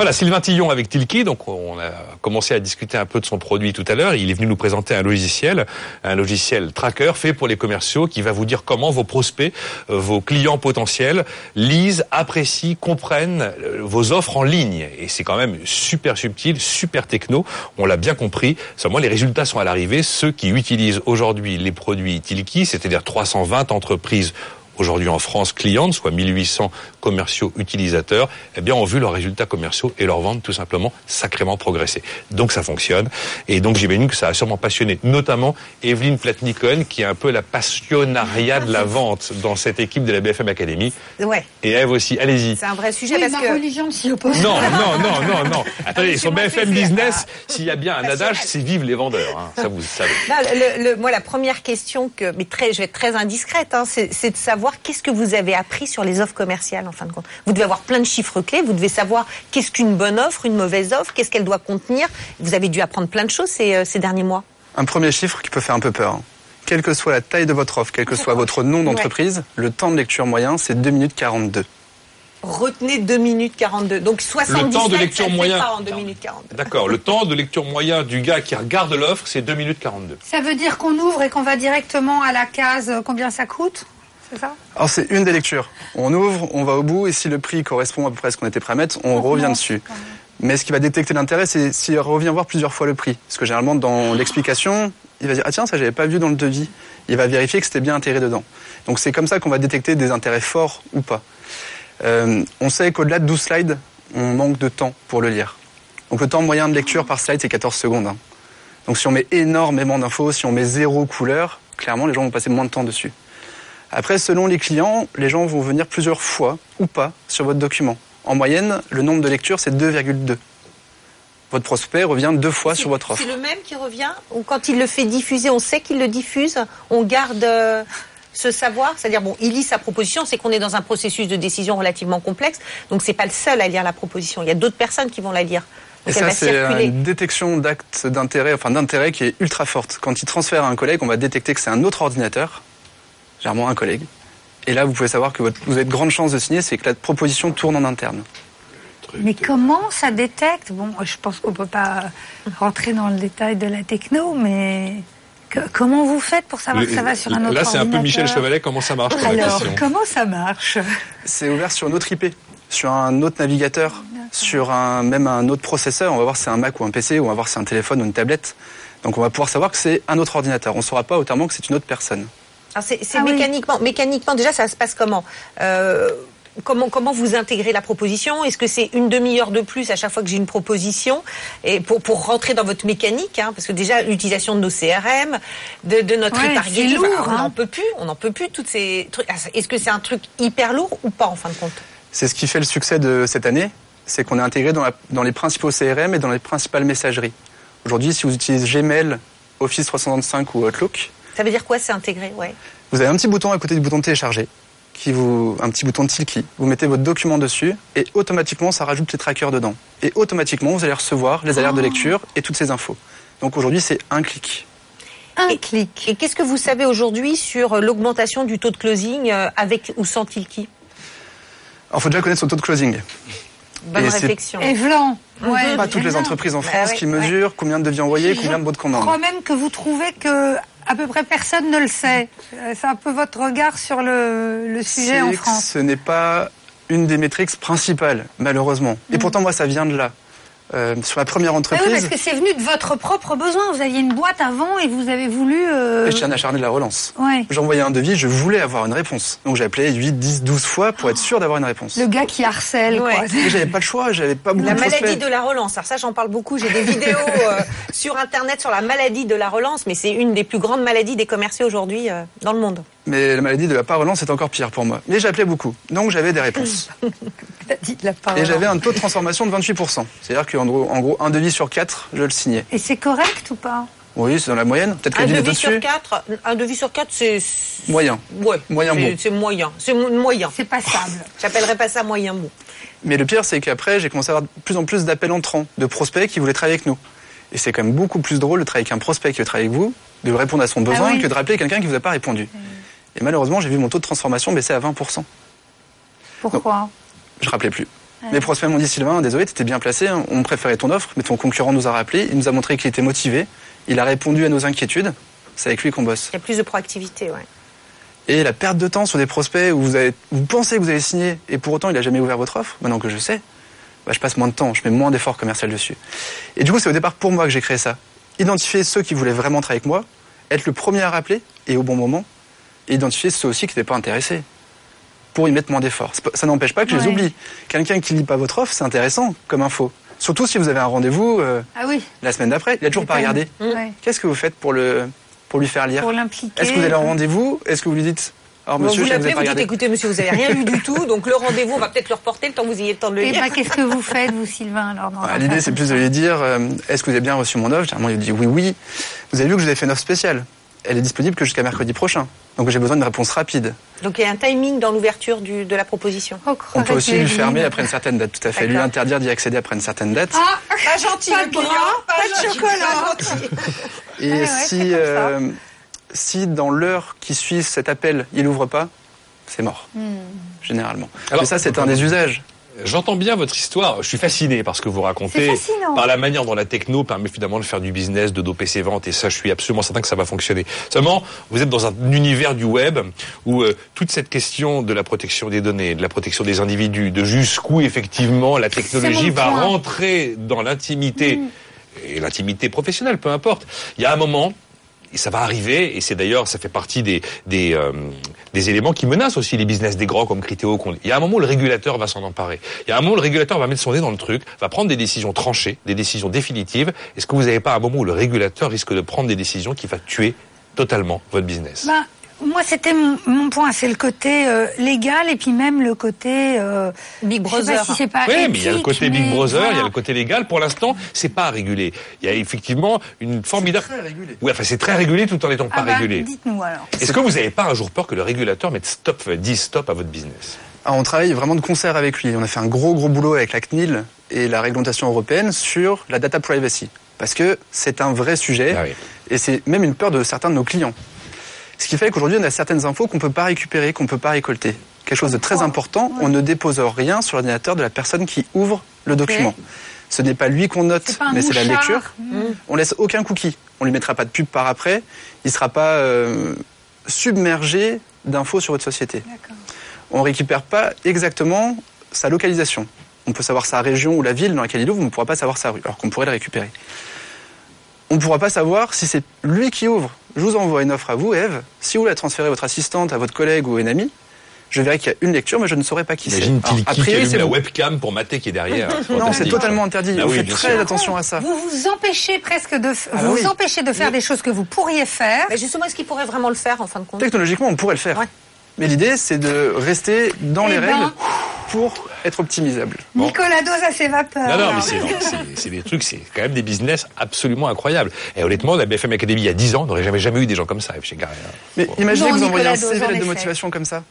Voilà, Sylvain Tillon avec Tilki. Donc, on a commencé à discuter un peu de son produit tout à l'heure. Il est venu nous présenter un logiciel, un logiciel tracker fait pour les commerciaux qui va vous dire comment vos prospects, euh, vos clients potentiels lisent, apprécient, comprennent euh, vos offres en ligne. Et c'est quand même super subtil, super techno. On l'a bien compris. Seulement, les résultats sont à l'arrivée. Ceux qui utilisent aujourd'hui les produits Tilki, c'est-à-dire 320 entreprises aujourd'hui en France clientes, soit 1800 commerciaux utilisateurs, eh bien, ont vu leurs résultats commerciaux et leurs ventes tout simplement sacrément progresser. Donc ça fonctionne. Et donc j'imagine que ça a sûrement passionné notamment Evelyne Platnikon, qui est un peu la passionnariat de la vente dans cette équipe de la BFM Academy. Ouais. Et Eve aussi, allez-y. C'est un vrai sujet Oui, parce ma que religion s'y oppose. Non, non, non, non, [LAUGHS] non. Attendez, sur BFM. Business, s'il y a bien un adage, c'est vive les vendeurs. hein. Ça vous savez. Non, le- le- moi, la première question que, mais très, je vais être très indiscrète, hein, c'est c'est de savoir qu'est-ce que vous avez appris sur les offres commerciales en fin de compte. Vous devez avoir plein de chiffres clés. Vous devez savoir qu'est-ce qu'une bonne offre, une mauvaise offre, qu'est-ce qu'elle doit contenir. Vous avez dû apprendre plein de choses ces, euh, ces derniers mois. Un premier chiffre qui peut faire un peu peur. hein. Quelle que soit la taille de votre offre, quel que soit votre nom d'entreprise, le temps de lecture moyen, c'est 2 minutes 42. Retenez 2 minutes 42. Donc 77, temps de lecture le moyen. pas en 2 minutes 42. D'accord. Le temps de lecture moyen du gars qui regarde l'offre, c'est 2 minutes 42. Ça veut dire qu'on ouvre et qu'on va directement à la case euh, combien ça coûte? C'est ça? Alors c'est une des lectures. On ouvre, on va au bout, et si le prix correspond à peu près à ce qu'on était prêt à mettre, on revient dessus. Mais ce qui va détecter l'intérêt, c'est s'il revient voir plusieurs fois le prix. Parce que généralement, dans l'explication, il va dire Ah tiens, ça j'avais pas vu dans le devis. Il va vérifier que c'était bien intégré dedans. Donc c'est comme ça qu'on va détecter des intérêts forts ou pas. Euh, on sait qu'au-delà de 12 slides, on manque de temps pour le lire. Donc le temps moyen de lecture par slide, c'est 14 secondes. hein. Donc si on met énormément d'infos, si on met zéro couleur, clairement les gens vont passer moins de temps dessus. Après, selon les clients, les gens vont venir plusieurs fois ou pas sur votre document. En moyenne, le nombre de lectures, c'est 2,2. Votre prospect revient deux fois sur votre offre. C'est le même qui revient ou quand il le fait diffuser, on sait qu'il le diffuse, on garde euh, ce savoir, c'est-à-dire bon, il lit sa proposition, c'est qu'on est dans un processus de décision relativement complexe, donc c'est pas le seul à lire la proposition, il y a d'autres personnes qui vont la lire. Et Donc elle ça, va c'est une détection d'actes d'intérêt, enfin d'intérêt qui est ultra forte. Quand il transfère à un collègue, on va détecter que c'est un autre ordinateur, généralement un collègue. Et là, vous pouvez savoir que votre- vous avez de grandes chances de signer, c'est que la proposition tourne en interne. Mais comment ça détecte? Bon, je pense qu'on peut pas rentrer dans le détail de la techno, mais que- comment vous faites pour savoir que ça va sur un autre Là, c'est un peu Michel ordinateur? Chevalet, comment ça marche Alors, question? comment ça marche? C'est ouvert sur une autre IP, sur un autre navigateur, sur un, même un autre processeur. On va voir si c'est un Mac ou un PC, ou on va voir si c'est un téléphone ou une tablette. Donc on va pouvoir savoir que c'est un autre ordinateur. On ne saura pas autrement que c'est une autre personne. Alors, c'est Ah oui. mécaniquement, mécaniquement déjà ça se passe comment? Euh, Comment, comment vous intégrez la proposition? Est-ce que c'est une demi-heure de plus à chaque fois que j'ai une proposition? Et pour, pour rentrer dans votre mécanique hein, Parce que déjà, l'utilisation de nos CRM, de, de notre Ouais, lourd, enfin, on hein. n'en peut plus, on n'en peut plus, toutes ces trucs. Ah, Est-ce que c'est un truc hyper lourd ou pas en fin de compte? C'est ce qui fait le succès de cette année, c'est qu'on est intégré dans, la- dans les principaux CRM et dans les principales messageries. Aujourd'hui, si vous utilisez Gmail, Office 365 ou Outlook, Ça veut dire quoi C'est intégré, ouais. vous avez un petit bouton à côté du bouton télécharger, qui vous, un petit bouton de Tilki. Vous mettez votre document dessus et automatiquement, ça rajoute les trackers dedans. Et automatiquement, vous allez recevoir les alertes de lecture et toutes ces infos. Donc aujourd'hui, c'est un clic. Un clic. Et qu'est-ce que vous savez aujourd'hui sur euh, l'augmentation du taux de closing euh, avec ou sans Tilki? Alors, il faut déjà connaître son taux de closing. Bonne Et réflexion. Et Vlan. Ouais, pas toutes les entreprises en Bah France ouais, qui ouais. mesurent combien de devis envoyés, Je combien de bons de Je commande. crois même que vous trouvez que à peu près personne ne le sait. Euh, C'est un peu votre regard sur le, le sujet en France. Ce n'est pas une des métriques principales, malheureusement. Et pourtant, moi, ça vient de là. Euh, sur la première Ah oui, entreprise, parce que c'est venu de votre propre besoin. Vous aviez une boîte avant et vous avez voulu. euh, je tiens à acharner de la relance. Ouais. J'envoyais un devis, je voulais avoir une réponse. Donc j'ai appelé 8, 10, 12 fois pour être sûr d'avoir une réponse. Le gars qui harcèle, Ouais. quoi. Mais j'avais pas le choix, j'avais pas beaucoup La de maladie prospects. de la relance. Alors ça, j'en parle beaucoup. J'ai des vidéos [LAUGHS] euh, sur Internet sur la maladie de la relance, mais c'est une des plus grandes maladies des commerciaux aujourd'hui euh, dans le monde. Mais la maladie de la pas relance c'est encore pire pour moi. Mais j'appelais beaucoup, donc j'avais des réponses. [LAUGHS] Et j'avais un taux de transformation de 28%. C'est-à-dire qu'en gros, en gros, un devis sur quatre, je le signais. Et c'est correct ou pas? Oui, c'est dans la moyenne. Peut-être Un qu'elle est devis sur dessus. quatre, un devis sur quatre, c'est Moyen. ouais, Moyen c'est- bon. C'est moyen, c'est mo- moyen. C'est passable. [LAUGHS] J'appellerais pas ça moyen bon. Mais le pire, c'est qu'après, j'ai commencé à avoir de plus en plus d'appels entrants, de prospects qui voulaient travailler avec nous. Et c'est quand même beaucoup plus drôle de travailler avec un prospect qui veut travailler avec vous, de répondre à son besoin, Ah oui. que de rappeler quelqu'un qui vous a pas répondu. Et malheureusement, j'ai vu mon taux de transformation baisser à 20%. Pourquoi? Je rappelais plus. Mes prospects m'ont dit Sylvain, désolé, tu étais bien placé, hein, on préférait ton offre, mais ton concurrent nous a rappelé, il nous a montré qu'il était motivé, il a répondu à nos inquiétudes, c'est avec lui qu'on bosse. Il y a plus de proactivité, ouais. Et la perte de temps sur des prospects où vous, avez, vous pensez que vous avez signé et pour autant il n'a jamais ouvert votre offre, maintenant que je sais, bah, je passe moins de temps, je mets moins d'efforts commerciaux dessus. Et du coup, c'est au départ pour moi que j'ai créé ça. Identifier ceux qui voulaient vraiment travailler avec moi, être le premier à rappeler et au bon moment, identifier ceux aussi qui n'étaient pas intéressés pour y mettre moins d'efforts. Ça n'empêche pas que je les Ouais. oublie. Quelqu'un qui lit pas votre offre, c'est intéressant comme info. Surtout si vous avez un rendez-vous euh, Ah oui. la semaine d'après, il a toujours pas regardé. Ouais. Qu'est-ce que vous faites pour, le, pour lui faire lire Pour l'impliquer. Est-ce que vous allez en rendez-vous? Est-ce que vous lui dites Alors Bon, monsieur, vous je ne vous ai l'appelez, vous dites écoutez monsieur, vous avez rien lu du tout, donc le rendez-vous, on va peut-être le reporter le temps que vous ayez le temps de le Et lire. bah, qu'est-ce que vous faites, vous, Sylvain, alors un L'idée, c'est plus de lui dire euh, Est-ce que vous avez bien reçu mon offre? Généralement, il dit Oui, oui. Vous avez vu que je vous ai fait une offre spéciale. Elle est disponible que jusqu'à mercredi prochain. Donc j'ai besoin d'une réponse rapide. Donc il y a un timing dans l'ouverture du- de la proposition. Oh, On peut aussi lui fermer après une certaine date, tout à fait. Lui interdire d'y accéder après une certaine date. Ah, Pas gentil, Pas le client, bras, pas, pas de gentil, chocolat. pas. Et ouais, si, euh, si dans l'heure qui suit cet appel, il ouvre pas, c'est mort, Hmm. généralement. Alors, Mais ça, c'est un des usages. J'entends bien votre histoire. Je suis fasciné par ce que vous racontez, par la manière dont la techno permet finalement de faire du business, de doper ses ventes, et ça, je suis absolument certain que ça va fonctionner. Seulement, vous êtes dans un univers du web où euh, toute cette question de la protection des données, de la protection des individus, de jusqu'où effectivement la technologie va point. rentrer dans l'intimité et l'intimité professionnelle, peu importe. Il y a un moment. Et ça va arriver, et c'est d'ailleurs, ça fait partie des, des, euh, des éléments qui menacent aussi les business des grands comme Criteo. Il y a un moment où le régulateur va s'en emparer. Il y a un moment où le régulateur va mettre son nez dans le truc, va prendre des décisions tranchées, des décisions définitives. Est-ce que vous n'avez pas un moment où le régulateur risque de prendre des décisions qui va tuer totalement votre business? Ben, moi, c'était mon, mon point. C'est le côté euh, légal et puis même le côté. euh, Big je sais pas Brother. si c'est pas Oui, mais il y a le côté Big Brother, il y a le côté légal. Pour l'instant, c'est pas régulé. Il y a effectivement une formidable. Très régulé. Oui, enfin, c'est très régulé tout en n'étant pas Ah bah, régulé. Dites-nous alors. Est-ce que vous n'avez pas un jour peur que le régulateur mette stop, dise stop à votre business? Ah, on travaille vraiment de concert avec lui. On a fait un gros gros boulot avec la CNIL et la réglementation européenne sur la data privacy. Parce que c'est un vrai sujet Ah oui. et c'est même une peur de certains de nos clients. Ce qui fait qu'aujourd'hui, on a certaines infos qu'on ne peut pas récupérer, qu'on ne peut pas récolter. Quelque chose de très important, on ne dépose rien sur l'ordinateur de la personne qui ouvre le document. Ce n'est pas lui qu'on note, mais c'est la lecture. On laisse aucun cookie. On lui mettra pas de pub par après. Il ne sera pas euh, submergé d'infos sur votre société. On récupère pas exactement sa localisation. On peut savoir sa région ou la ville dans laquelle il ouvre, mais on ne pourra pas savoir sa rue, alors qu'on pourrait le récupérer. On ne pourra pas savoir si c'est lui qui ouvre. Je vous envoie une offre à vous, Eve. Si vous la transférez à votre assistante, à votre collègue ou à un ami, je verrai qu'il y a une lecture, mais je ne saurais pas qui c'est. A qui priori, allume c'est la vous. webcam pour mater qui est derrière. [LAUGHS] Non, c'est totalement interdit. Bah on oui, fait bien très sûr. attention à ça. Vous vous empêchez presque de, f- Ah vous oui. vous empêchez de faire des choses que vous pourriez faire. Mais justement, est-ce qu'il pourrait vraiment le faire en fin de compte? Technologiquement, on pourrait le faire. Ouais. Mais l'idée, c'est de rester dans Eh les ben. règles pour être optimisable. Nicolas Dose a ses vapeurs. Non, non, mais c'est- non, c'est c'est des trucs, c'est quand même des business absolument incroyables. Et honnêtement, la BFM Academy, il y a 10 ans, n'aurait jamais, jamais eu des gens comme ça chez Garret. Mais imaginez Non, que vous envoyez un CV de motivation comme ça.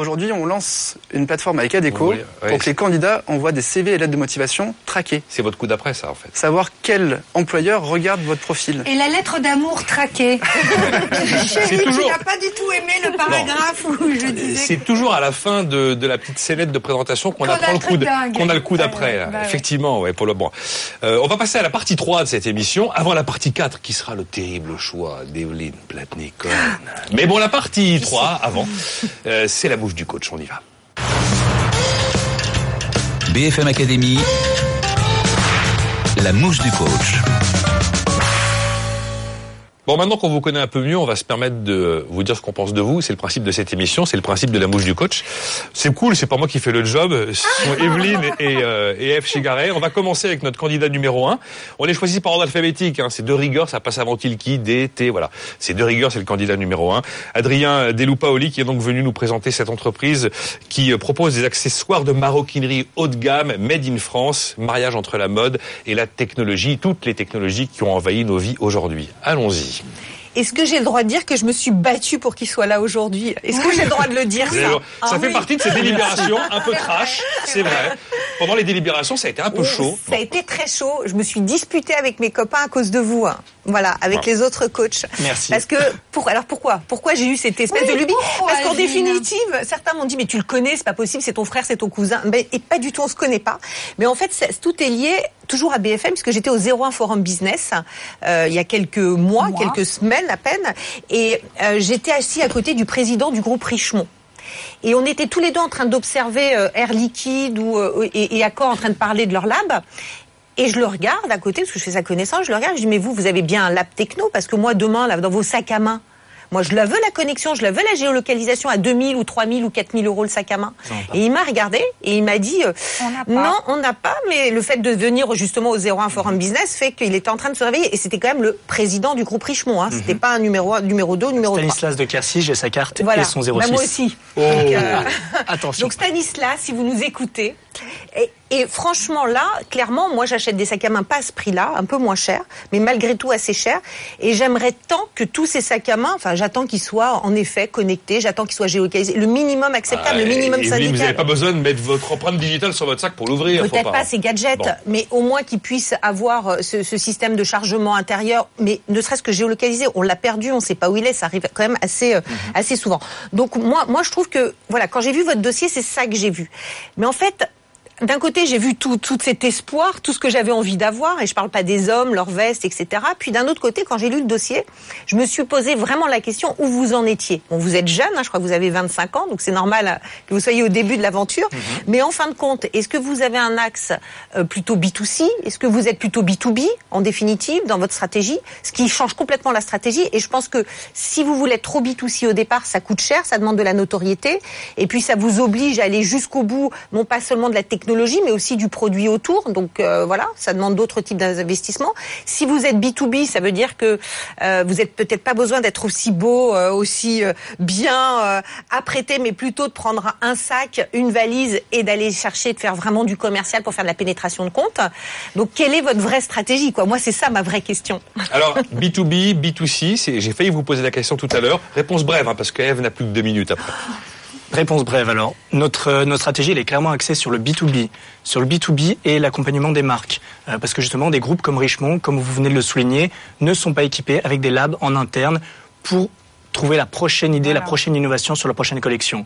Aujourd'hui, on lance une plateforme avec Adeco Vous voulez- ouais, pour que les candidats envoient des CV et lettres de motivation traquées. C'est votre coup d'après, ça, en fait. Savoir quel employeur regarde votre profil. Et la lettre d'amour traquée. [LAUGHS] Chérie, toujours- tu n'as pas du tout aimé le paragraphe où je disais. C'est toujours à la fin de, de la petite scénette de présentation qu'on apprend le coup, qu'on a le coup d'après. Ouais, là. bah. Effectivement, ouais, pour le bon. Euh, on va passer à la partie 3 de cette émission, avant la partie 4, qui sera le terrible choix d'Evelyne Platnikon. [LAUGHS] Mais bon, la partie 3, avant, euh, c'est la bouche du coach. On y va. BFM Academy, la mouche du coach. Bon, maintenant qu'on vous connaît un peu mieux, on va se permettre de vous dire ce qu'on pense de vous. C'est le principe de cette émission, c'est le principe de la mouche du coach. C'est cool, c'est pas moi qui fais le job, ce sont [LAUGHS] Evelyne et, euh, et Eve Chigaret. On va commencer avec notre candidat numéro 1. On les choisit par ordre alphabétique, hein. c'est de rigueur, ça passe avant Tilki, D, T, voilà. C'est de rigueur, c'est le candidat numéro 1. Adrien Deloupaoli qui est donc venu nous présenter cette entreprise qui euh, propose des accessoires de maroquinerie haut de gamme, made in France, mariage entre la mode et la technologie, toutes les technologies qui ont envahi nos vies aujourd'hui. Allons-y. Est-ce que j'ai le droit de dire que je me suis battue pour qu'il soit là aujourd'hui? Est-ce que j'ai le droit de le dire ça? Ça Ah fait oui. partie de ces délibérations un peu [LAUGHS] trash, c'est vrai. Pendant les délibérations, ça a été un peu Oui, chaud. Ça a été très chaud. Je me suis disputée avec mes copains à cause de vous. hein. Voilà, avec les autres coachs. Merci. Parce que pour alors pourquoi? Pourquoi j'ai eu cette espèce Oui, de lubie Parce qu'en définitive, certains m'ont dit mais tu le connais, c'est pas possible, c'est ton frère, c'est ton cousin. Mais et pas du tout, on se connaît pas. Mais en fait, tout est lié toujours à BFM puisque j'étais au 01 Forum Business euh, il y a quelques mois, quelques semaines à peine, et euh, j'étais assis à côté du président du groupe Richemont. Et on était tous les deux en train d'observer euh, Air Liquide ou, euh, et, et en train de parler de leur lab. Et je le regarde à côté, parce que je fais sa connaissance, je le regarde, je dis, mais vous, vous avez bien un lab techno, parce que moi, demain, dans vos sacs à main, moi, je la veux la connexion, je la veux la géolocalisation à 2000 ou 3000 ou 4000 euros le sac à main. Et il m'a regardé et il m'a dit, euh, non, on n'a pas, mais le fait de venir justement au 01 Forum Business fait qu'il était en train de se réveiller. Et c'était quand même le président du groupe Richemont, hein. c'était pas un numéro 1, numéro 2, numéro 3. Stanislas de Quercy, j'ai sa carte Voilà. et son 06. Bah, moi aussi. Oh. Donc, euh, [LAUGHS] Attention. Donc Stanislas, si vous nous écoutez, et, et franchement là, clairement, moi j'achète des sacs à main pas à ce prix-là, un peu moins cher, mais malgré tout assez cher. Et j'aimerais tant que tous ces sacs à main, enfin j'attends qu'ils soient en effet connectés, j'attends qu'ils soient géolocalisés, le minimum acceptable, le minimum Evelyne, syndical. vous n'avez pas besoin de mettre votre empreinte digitale sur votre sac pour l'ouvrir. Peut-être pas ces gadgets, Bon. mais au moins qu'ils puissent avoir euh, ce, ce système de chargement intérieur, mais ne serait-ce que géolocalisé. On l'a perdu, on ne sait pas où il est, ça arrive quand même assez, euh, assez souvent. Donc moi, moi, je trouve que, voilà, quand j'ai vu votre dossier, c'est ça que j'ai vu. Mais en fait, d'un côté, j'ai vu tout, tout cet espoir, tout ce que j'avais envie d'avoir, et je parle pas des hommes, leurs vestes, etc. Puis d'un autre côté, quand j'ai lu le dossier, je me suis posé vraiment la question où vous en étiez? Bon, vous êtes jeune, hein, je crois que vous avez 25 ans, donc c'est normal euh, que vous soyez au début de l'aventure. Mais en fin de compte, est-ce que vous avez un axe euh, plutôt B2C Est-ce que vous êtes plutôt B2B, en définitive, dans votre stratégie? Ce qui change complètement la stratégie. Et je pense que si vous voulez être trop B2C au départ, ça coûte cher, ça demande de la notoriété. Et puis ça vous oblige à aller jusqu'au bout, non pas seulement de la technologie, mais aussi du produit autour. Donc euh, voilà, ça demande d'autres types d'investissements. Si vous êtes B2B, ça veut dire que euh, vous êtes peut-être pas besoin d'être aussi beau, euh, aussi bien apprêté, mais plutôt de prendre un sac, une valise et d'aller chercher, de faire vraiment du commercial pour faire de la pénétration de compte. Donc quelle est votre vraie stratégie Moi, c'est ça ma vraie question. [LAUGHS] Alors, B2B, B2C, c'est- j'ai failli vous poser la question tout à l'heure. Réponse brève, hein, parce que Eve n'a plus que deux minutes après. Réponse brève alors. Notre, euh, notre stratégie, elle est clairement axée sur le B2B, sur le B2B et l'accompagnement des marques. Euh, parce que justement, des groupes comme Richemont, comme vous venez de le souligner, ne sont pas équipés avec des labs en interne pour trouver la prochaine idée, la prochaine innovation sur la prochaine collection.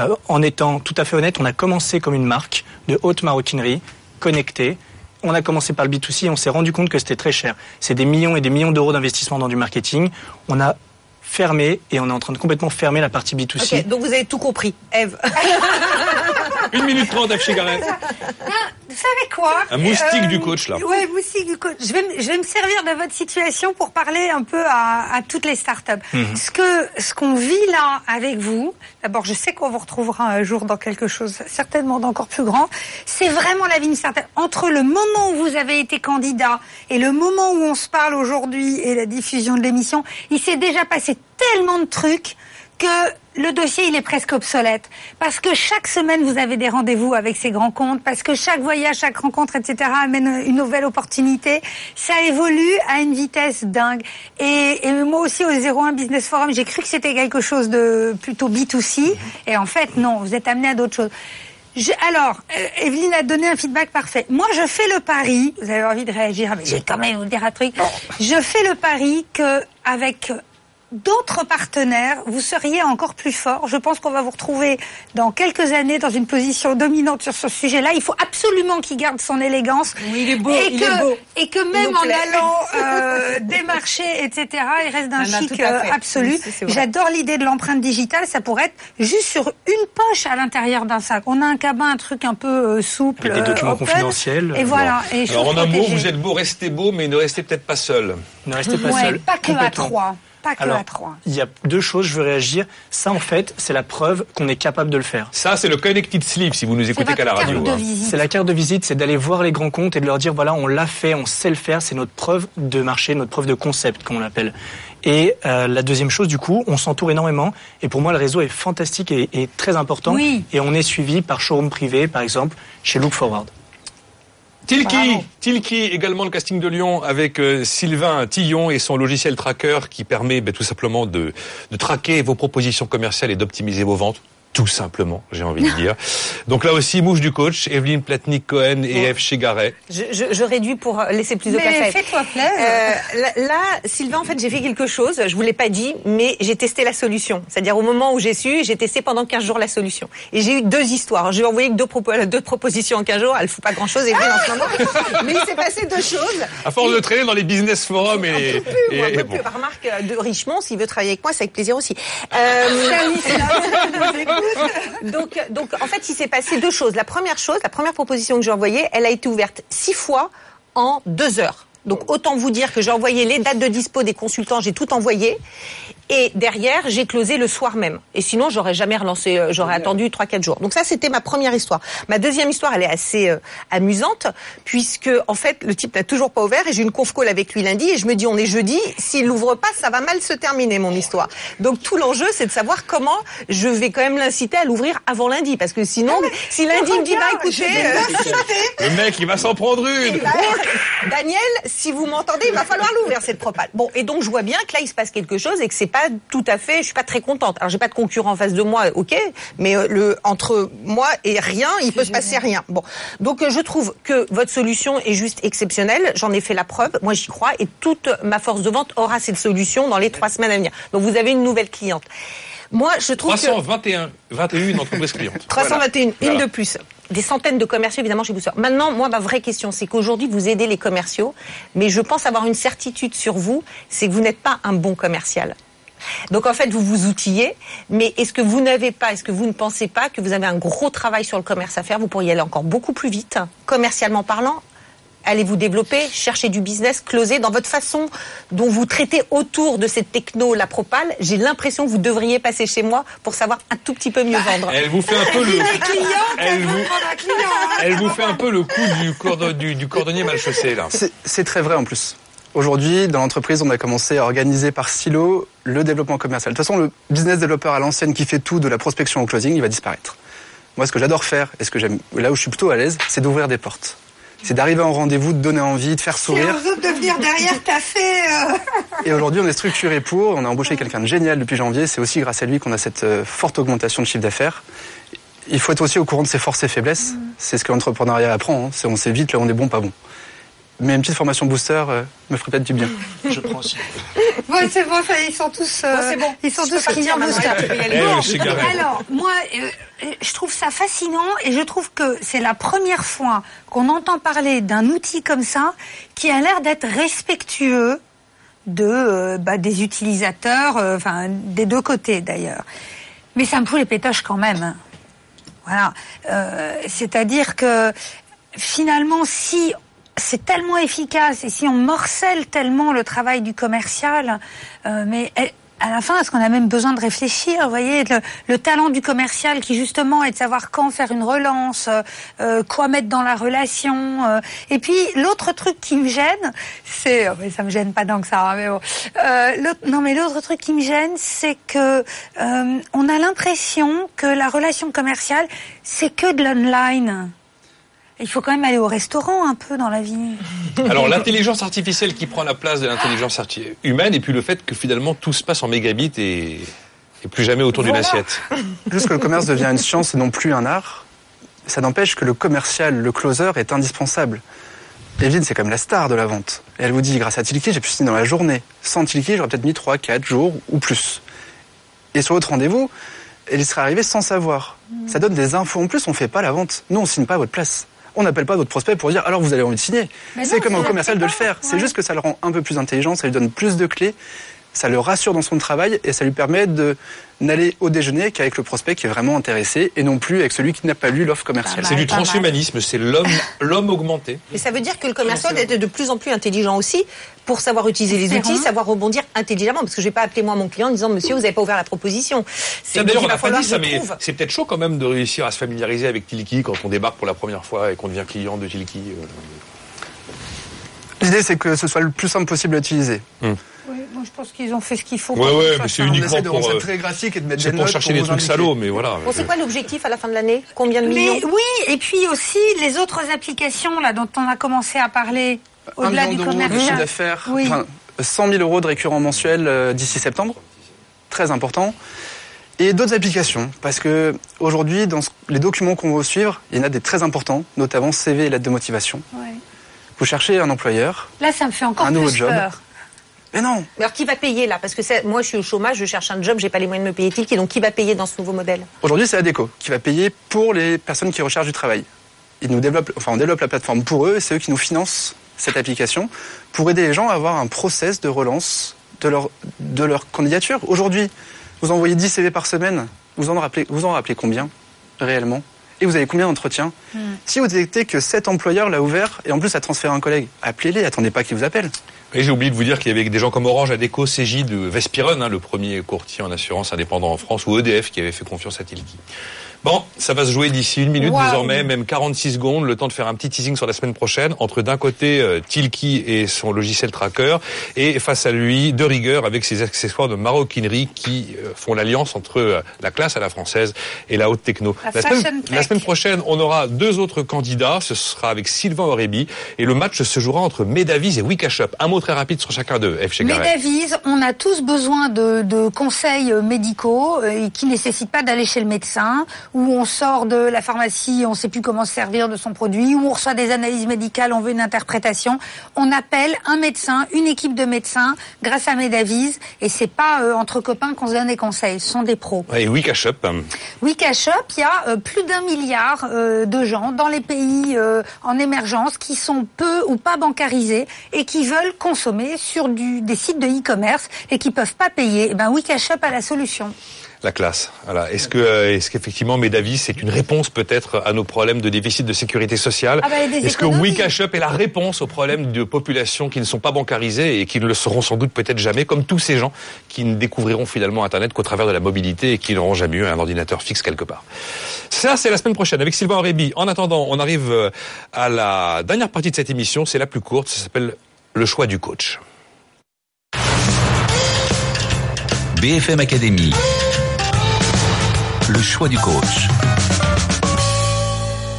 Euh, en étant tout à fait honnête, on a commencé comme une marque de haute maroquinerie, connectée. On a commencé par le B2C et on s'est rendu compte que c'était très cher. C'est des millions et des millions d'euros d'investissement dans du marketing. On a fermé et on est en train de complètement fermer la partie B2C. Ok, donc vous avez tout compris, Eve. [LAUGHS] Une minute trente, Eve Chigaret. Vous savez quoi Un moustique du coach, là. Ouais, moustique du coach. Je vais, me- je vais me servir de votre situation pour parler un peu à, à toutes les startups. Mhm. Ce que, ce qu'on vit là avec vous, d'abord, je sais qu'on vous retrouvera un jour dans quelque chose certainement d'encore plus grand. C'est vraiment la vie d'une startup. Entre le moment où vous avez été candidat et le moment où on se parle aujourd'hui et la diffusion de l'émission, il s'est déjà passé tellement de trucs que le dossier il est presque obsolète parce que chaque semaine vous avez des rendez-vous avec ces grands comptes parce que chaque voyage, chaque rencontre, etc. amène une nouvelle opportunité. Ça évolue à une vitesse dingue. Et, et moi aussi au 01 Business Forum, j'ai cru que c'était quelque chose de plutôt B2C et en fait non, vous êtes amené à d'autres choses. Je- alors, euh, Evelyne a donné un feedback parfait. Moi, je fais le pari. Vous avez envie de réagir, mais j'ai quand même vous dire un truc. Je fais le pari que avec d'autres partenaires, vous seriez encore plus fort. Je pense qu'on va vous retrouver dans quelques années dans une position dominante sur ce sujet-là. Il faut absolument qu'il garde son élégance. il est beau, et il que, est beau. Et que même en allant euh, [LAUGHS] démarcher, etc., il reste d'un Ah non, chic euh, absolu. Oui. J'adore l'idée de l'empreinte digitale. Ça pourrait être juste sur une poche à l'intérieur d'un sac. On a un cabin, un truc un peu euh, souple. Avec des euh, documents open. confidentiels. Et voilà. Bon. Et Alors en un mot, vous êtes beau, restez beau, mais ne restez peut-être pas seul. Ne restez pas Ouais, seul. pas que à trois. Pas que Alors, à trois. il y a deux choses, je veux réagir. Ça, en fait, c'est la preuve qu'on est capable de le faire. Ça, c'est le connected sleeve si vous nous écoutez qu'à la radio. hein. C'est la carte de visite, c'est d'aller voir les grands comptes et de leur dire voilà, on l'a fait, on sait le faire, c'est notre preuve de marché, notre preuve de concept, comme on l'appelle. Et euh, la deuxième chose, du coup, on s'entoure énormément. Et pour moi, le réseau est fantastique et, et très important. Oui. Et on est suivi par showroom privé, par exemple, chez Look Forward. Tilki, Tilki, également le casting de Lyon avec euh, Sylvain Tillon et son logiciel tracker qui permet ben, tout simplement de, de traquer vos propositions commerciales et d'optimiser vos ventes. Tout simplement, j'ai envie de [LAUGHS] dire. Donc là aussi, mouche du coach, Evelyne Platnik-Cohen et Eve Chegaret. Je, je, je réduis pour laisser plus de Mais place à Eve. fais-toi plaisir. Euh, là, Sylvain, en fait, j'ai fait quelque chose. Je vous l'ai pas dit, mais j'ai testé la solution. C'est-à-dire au moment où j'ai su, j'ai testé pendant 15 jours la solution. Et j'ai eu deux histoires. Je lui ai envoyé que deux, propos- deux propositions en 15 jours. Elle fout pas grand-chose, Evelyne, en ce moment. [LAUGHS] Mais il s'est passé deux choses. À force de traîner dans les business forums et, Plus, et- moi, un et bon. plus. Remarque euh, de Richemont, s'il veut travailler avec moi, c'est avec plaisir aussi. Euh, [LAUGHS] [LAUGHS] donc, donc, en fait, il s'est passé deux choses. La première chose, la première proposition que j'ai envoyée, elle a été ouverte six fois en deux heures. Donc, autant vous dire que j'ai envoyé les dates de dispo des consultants, j'ai tout envoyé. Et derrière, j'ai closé le soir même. Et sinon, j'aurais jamais relancé, euh, j'aurais attendu trois, quatre jours. Donc ça, c'était ma première histoire. Ma deuxième histoire, elle est assez euh, amusante, puisque, en fait, le type n'a toujours pas ouvert et j'ai une conf call avec lui lundi et je me dis, on est jeudi, s'il l'ouvre pas, ça va mal se terminer, mon histoire. Donc tout l'enjeu, c'est de savoir comment je vais quand même l'inciter à l'ouvrir avant lundi, parce que sinon, si lundi il me dit, bah écoutez, euh, Le mec, il va s'en prendre une. bah, Daniel, si vous m'entendez, il va falloir l'ouvrir cette propale. Bon, et donc je vois bien que là il se passe quelque chose et que c'est pas tout à fait. Je suis pas très contente. Alors j'ai pas de concurrent en face de moi, ok, mais euh, le entre moi et rien, il peut se passer rien. Bon, donc euh, je trouve que votre solution est juste exceptionnelle. J'en ai fait la preuve. Moi j'y crois et toute ma force de vente aura cette solution dans les trois semaines à venir. Donc vous avez une nouvelle cliente. Moi, je trouve que 321, 21 entreprises clientes. [LAUGHS] 321, une Voilà. de plus. Des centaines de commerciaux, évidemment, chez Booster. Maintenant, moi, ma vraie question, c'est qu'aujourd'hui, vous aidez les commerciaux, mais je pense avoir une certitude sur vous, c'est que vous n'êtes pas un bon commercial. Donc, en fait, vous vous outillez, mais est-ce que vous n'avez pas, est-ce que vous ne pensez pas que vous avez un gros travail sur le commerce à faire? Vous pourriez aller encore beaucoup plus vite, commercialement parlant Allez vous développer, chercher du business, closer dans votre façon dont vous traitez autour de cette techno, la propale? J'ai l'impression que vous devriez passer chez moi pour savoir un tout petit peu mieux vendre. Elle vous fait un peu [LAUGHS] le. Elle vous, un client. hein. elle vous fait un peu le coup du, cordon- du, du cordonnier mal chaussé là. C'est très vrai en plus. Aujourd'hui, dans l'entreprise, on a commencé à organiser par silo le développement commercial. De toute façon, le business développeur à l'ancienne qui fait tout de la prospection au closing, il va disparaître. Moi, ce que j'adore faire et ce que j'aime, là où je suis plutôt à l'aise, c'est d'ouvrir des portes. C'est d'arriver en rendez-vous, de donner envie, de faire sourire. on veut devenir derrière ta fait. euh, Et aujourd'hui, on est structuré pour. On a embauché quelqu'un de génial depuis janvier. C'est aussi grâce à lui qu'on a cette euh, forte augmentation de chiffre d'affaires. Il faut être aussi au courant de ses forces et faiblesses. C'est ce que l'entrepreneuriat apprend. hein. C'est on sait vite là on est bon, pas bon. Mais une petite formation booster euh, me ferait peut-être du bien. [LAUGHS] Je prends aussi. Ouais, c'est bon, ça, ils sont tous, euh, Bon, c'est bon. ils sont Je tous clients booster. Eh, Bon, alors, moi, euh, euh, je trouve ça fascinant et je trouve que c'est la première fois qu'on entend parler d'un outil comme ça qui a l'air d'être respectueux de, euh, bah, des utilisateurs, euh, enfin, des deux côtés d'ailleurs. Mais ça me fout les pétoches quand même. hein. Voilà. Euh, C'est-à-dire que finalement, si c'est tellement efficace et si on morcelle tellement le travail du commercial, euh, mais eh, à la fin, est-ce qu'on a même besoin de réfléchir Vous voyez, le, le talent du commercial qui justement est de savoir quand faire une relance, euh, quoi mettre dans la relation. euh. Et puis l'autre truc qui me gêne, c'est, oh, mais ça me gêne pas tant que ça, hein, mais bon. Euh, non, mais l'autre truc qui me gêne, c'est que euh, on a l'impression que la relation commerciale, c'est que de l'online. Il faut quand même aller au restaurant un peu dans la vie. [LAUGHS] Alors l'intelligence artificielle qui prend la place de l'intelligence arti- humaine et puis le fait que finalement tout se passe en mégabits et, et plus jamais autour d'une assiette. [LAUGHS] Juste que le commerce devient une science et non plus un art, ça n'empêche que le commercial, le closer est indispensable. Evelyne, c'est comme la star de la vente. Et elle vous dit, grâce à Tilki, j'ai pu signer dans la journée. Sans Tilki, j'aurais peut-être mis 3, 4 jours ou plus. Et sur votre rendez-vous, elle y serait arrivée sans savoir. Ça donne des infos en plus, on fait pas la vente. Nous, on signe pas à votre place. On n'appelle pas votre prospect pour dire alors vous avez envie de signer. C'est comme un commercial de le faire. C'est juste que ça le rend un peu plus intelligent, ça lui donne plus de clés, ça le rassure dans son travail et ça lui permet de n'aller au déjeuner qu'avec le prospect qui est vraiment intéressé et non plus avec celui qui n'a pas lu l'offre commerciale. C'est du transhumanisme, c'est l'homme l'homme augmenté. Et ça veut dire que le commercial doit être de plus en plus intelligent aussi pour savoir utiliser les outils, savoir rebondir intelligemment. Parce que je vais pas appeler moi mon client en disant Monsieur, vous n'avez pas ouvert la proposition. C'est c'est peut-être chaud quand même de réussir à se familiariser avec Tilki quand on débarque pour la première fois et qu'on devient client de Tilki. euh. L'idée c'est que ce soit le plus simple possible à utiliser. Oui, moi je pense qu'ils ont fait ce qu'il faut. Pour ouais, ce mais c'est uniquement essaie de pour, rendre ça euh, très graphique et de mettre C'est des pour chercher des trucs salauds, mais voilà. Bon, c'est quoi l'objectif à la fin de l'année? Combien de millions? Mais oui, et puis aussi les autres applications là dont on a commencé à parler au-delà du d'euros de chiffre commercial. d'affaires, Oui. enfin, 100 000 euros de récurrent mensuel euh, d'ici septembre, très important. Et d'autres applications, parce que aujourd'hui, dans ce- les documents qu'on va suivre, il y en a des très importants, notamment CV et lettre de motivation. Ouais. Vous cherchez un employeur, Là, ça me fait encore Un nouveau plus job. peur. Mais non, Mais alors qui va payer là? Parce que c'est- moi je suis au chômage, je cherche un job, j'ai pas les moyens de me payer Tilki, donc qui va payer dans ce nouveau modèle? Aujourd'hui c'est ADECO qui va payer pour les personnes qui recherchent du travail. Ils nous développent, enfin, on développe la plateforme pour eux, et c'est eux qui nous financent cette application pour aider les gens à avoir un process de relance de leur, de leur candidature. Aujourd'hui, vous envoyez 10 CV par semaine, vous en rappelez, vous en rappelez combien réellement? Et vous avez combien d'entretiens? Si vous détectez que cet employeur l'a ouvert et en plus a transféré un collègue, appelez-les, attendez pas qu'il vous appelle. Et j'ai oublié de vous dire qu'il y avait des gens comme Orange, Adecco, Cégide, Vespiron, hein, le premier courtier en assurance indépendant en France, ou EDF qui avait fait confiance à Tilki. Bon, ça va se jouer d'ici une minute désormais, même 46 secondes, le temps de faire un petit teasing sur la semaine prochaine, entre d'un côté euh, Tilki et son logiciel tracker, et face à lui, de rigueur, avec ses accessoires de maroquinerie qui euh, font l'alliance entre euh, la classe à la française et la haute techno. La semaine, la prochaine, on aura deux autres candidats, ce sera avec Sylvain Aurébi, et le match se jouera entre Medavis et Wikashop. Un mot très rapide sur chacun d'eux, F. Davies, on a tous besoin de, de conseils euh, médicaux et qui nécessitent pas d'aller chez le médecin, où on sort de la pharmacie, on sait plus comment se servir de son produit, où on reçoit des analyses médicales, on veut une interprétation. On appelle un médecin, une équipe de médecins, grâce à Medavis, et c'est pas euh, entre copains qu'on se donne des conseils, ce sont des pros. Et Wikashop, hein. Wikashop, il y a euh, plus d'un milliard euh, de gens dans les pays euh, en émergence qui sont peu ou pas bancarisés et qui veulent consommer sur du, des sites de e-commerce et qui peuvent pas payer. Eh ben, Wikashop a la solution. La classe. Voilà. Est-ce que, euh, est-ce qu'effectivement, Medavis, c'est une réponse peut-être à nos problèmes de déficit de sécurité sociale Ah bah, Est-ce que économies. Wikashop est la réponse aux problèmes de populations qui ne sont pas bancarisées et qui ne le seront sans doute peut-être jamais, comme tous ces gens qui ne découvriront finalement Internet qu'au travers de la mobilité et qui n'auront jamais eu un ordinateur fixe quelque part? Ça, c'est la semaine prochaine avec Sylvain Aurébi. En attendant, on arrive euh, à la dernière partie de cette émission. C'est la plus courte. Ça s'appelle le choix du coach. BFM Academy. Le choix du coach.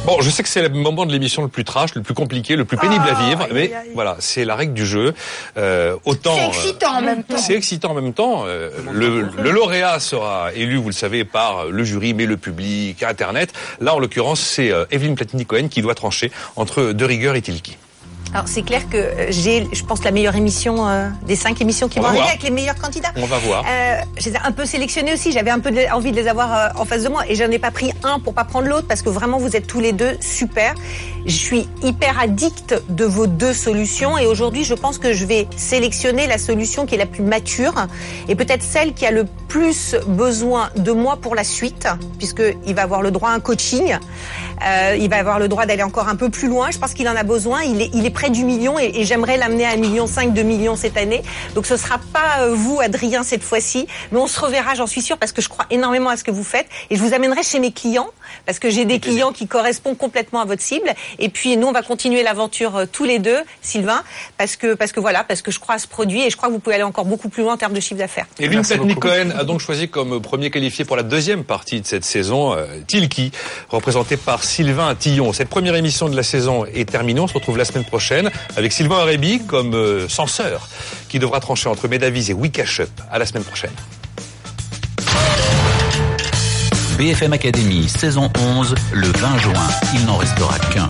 Bon, je sais que c'est le moment de l'émission le plus trash, le plus compliqué, le plus pénible à Ah, vivre, aïe, mais aïe, aïe. voilà, c'est la règle du jeu. Euh, autant. C'est euh, excitant en même temps. C'est excitant en même temps. Euh, le, le lauréat sera élu, vous le savez, par le jury, mais le public, Internet. Là, en l'occurrence, c'est euh, Evelyne Platini-Cohen qui doit trancher entre De Rigueur et Tilki. Alors c'est clair que euh, j'ai, je pense, la meilleure émission euh, des cinq émissions qui On vont arriver avec les meilleurs candidats. On va voir. Euh, je les ai un peu sélectionnés aussi. J'avais un peu de- envie de les avoir euh, en face de moi et j'en ai pas pris un pour pas prendre l'autre parce que vraiment vous êtes tous les deux super. Je suis hyper addict de vos deux solutions et aujourd'hui je pense que je vais sélectionner la solution qui est la plus mature et peut-être celle qui a le plus besoin de moi pour la suite puisque il va avoir le droit à un coaching. Il va avoir le droit d'aller encore un peu plus loin. Je pense qu'il en a besoin. Il est, il est près du million et, j'aimerais l'amener à 1,5 million, 2 millions cette année. Donc ce sera pas euh, vous, Adrien, cette fois-ci, mais on se reverra, j'en suis sûre, parce que je crois énormément à ce que vous faites et je vous amènerai chez mes clients parce que j'ai des clients qui correspondent complètement à votre cible. Et puis nous, on va continuer l'aventure euh, tous les deux, Sylvain, parce que parce que voilà, parce que je crois à ce produit et je crois que vous pouvez aller encore beaucoup plus loin en termes de chiffre d'affaires. Et Lune Cohen a donc choisi comme premier qualifié pour la deuxième partie de cette saison euh, Tilki, représenté par Sylvain Tillon. Cette première émission de la saison est terminée. On se retrouve la semaine prochaine avec Sylvain Arébi comme euh, censeur qui devra trancher entre Medavis et Wikash Up. À la semaine prochaine. BFM Academy, saison 11, le 20 juin. Il n'en restera qu'un.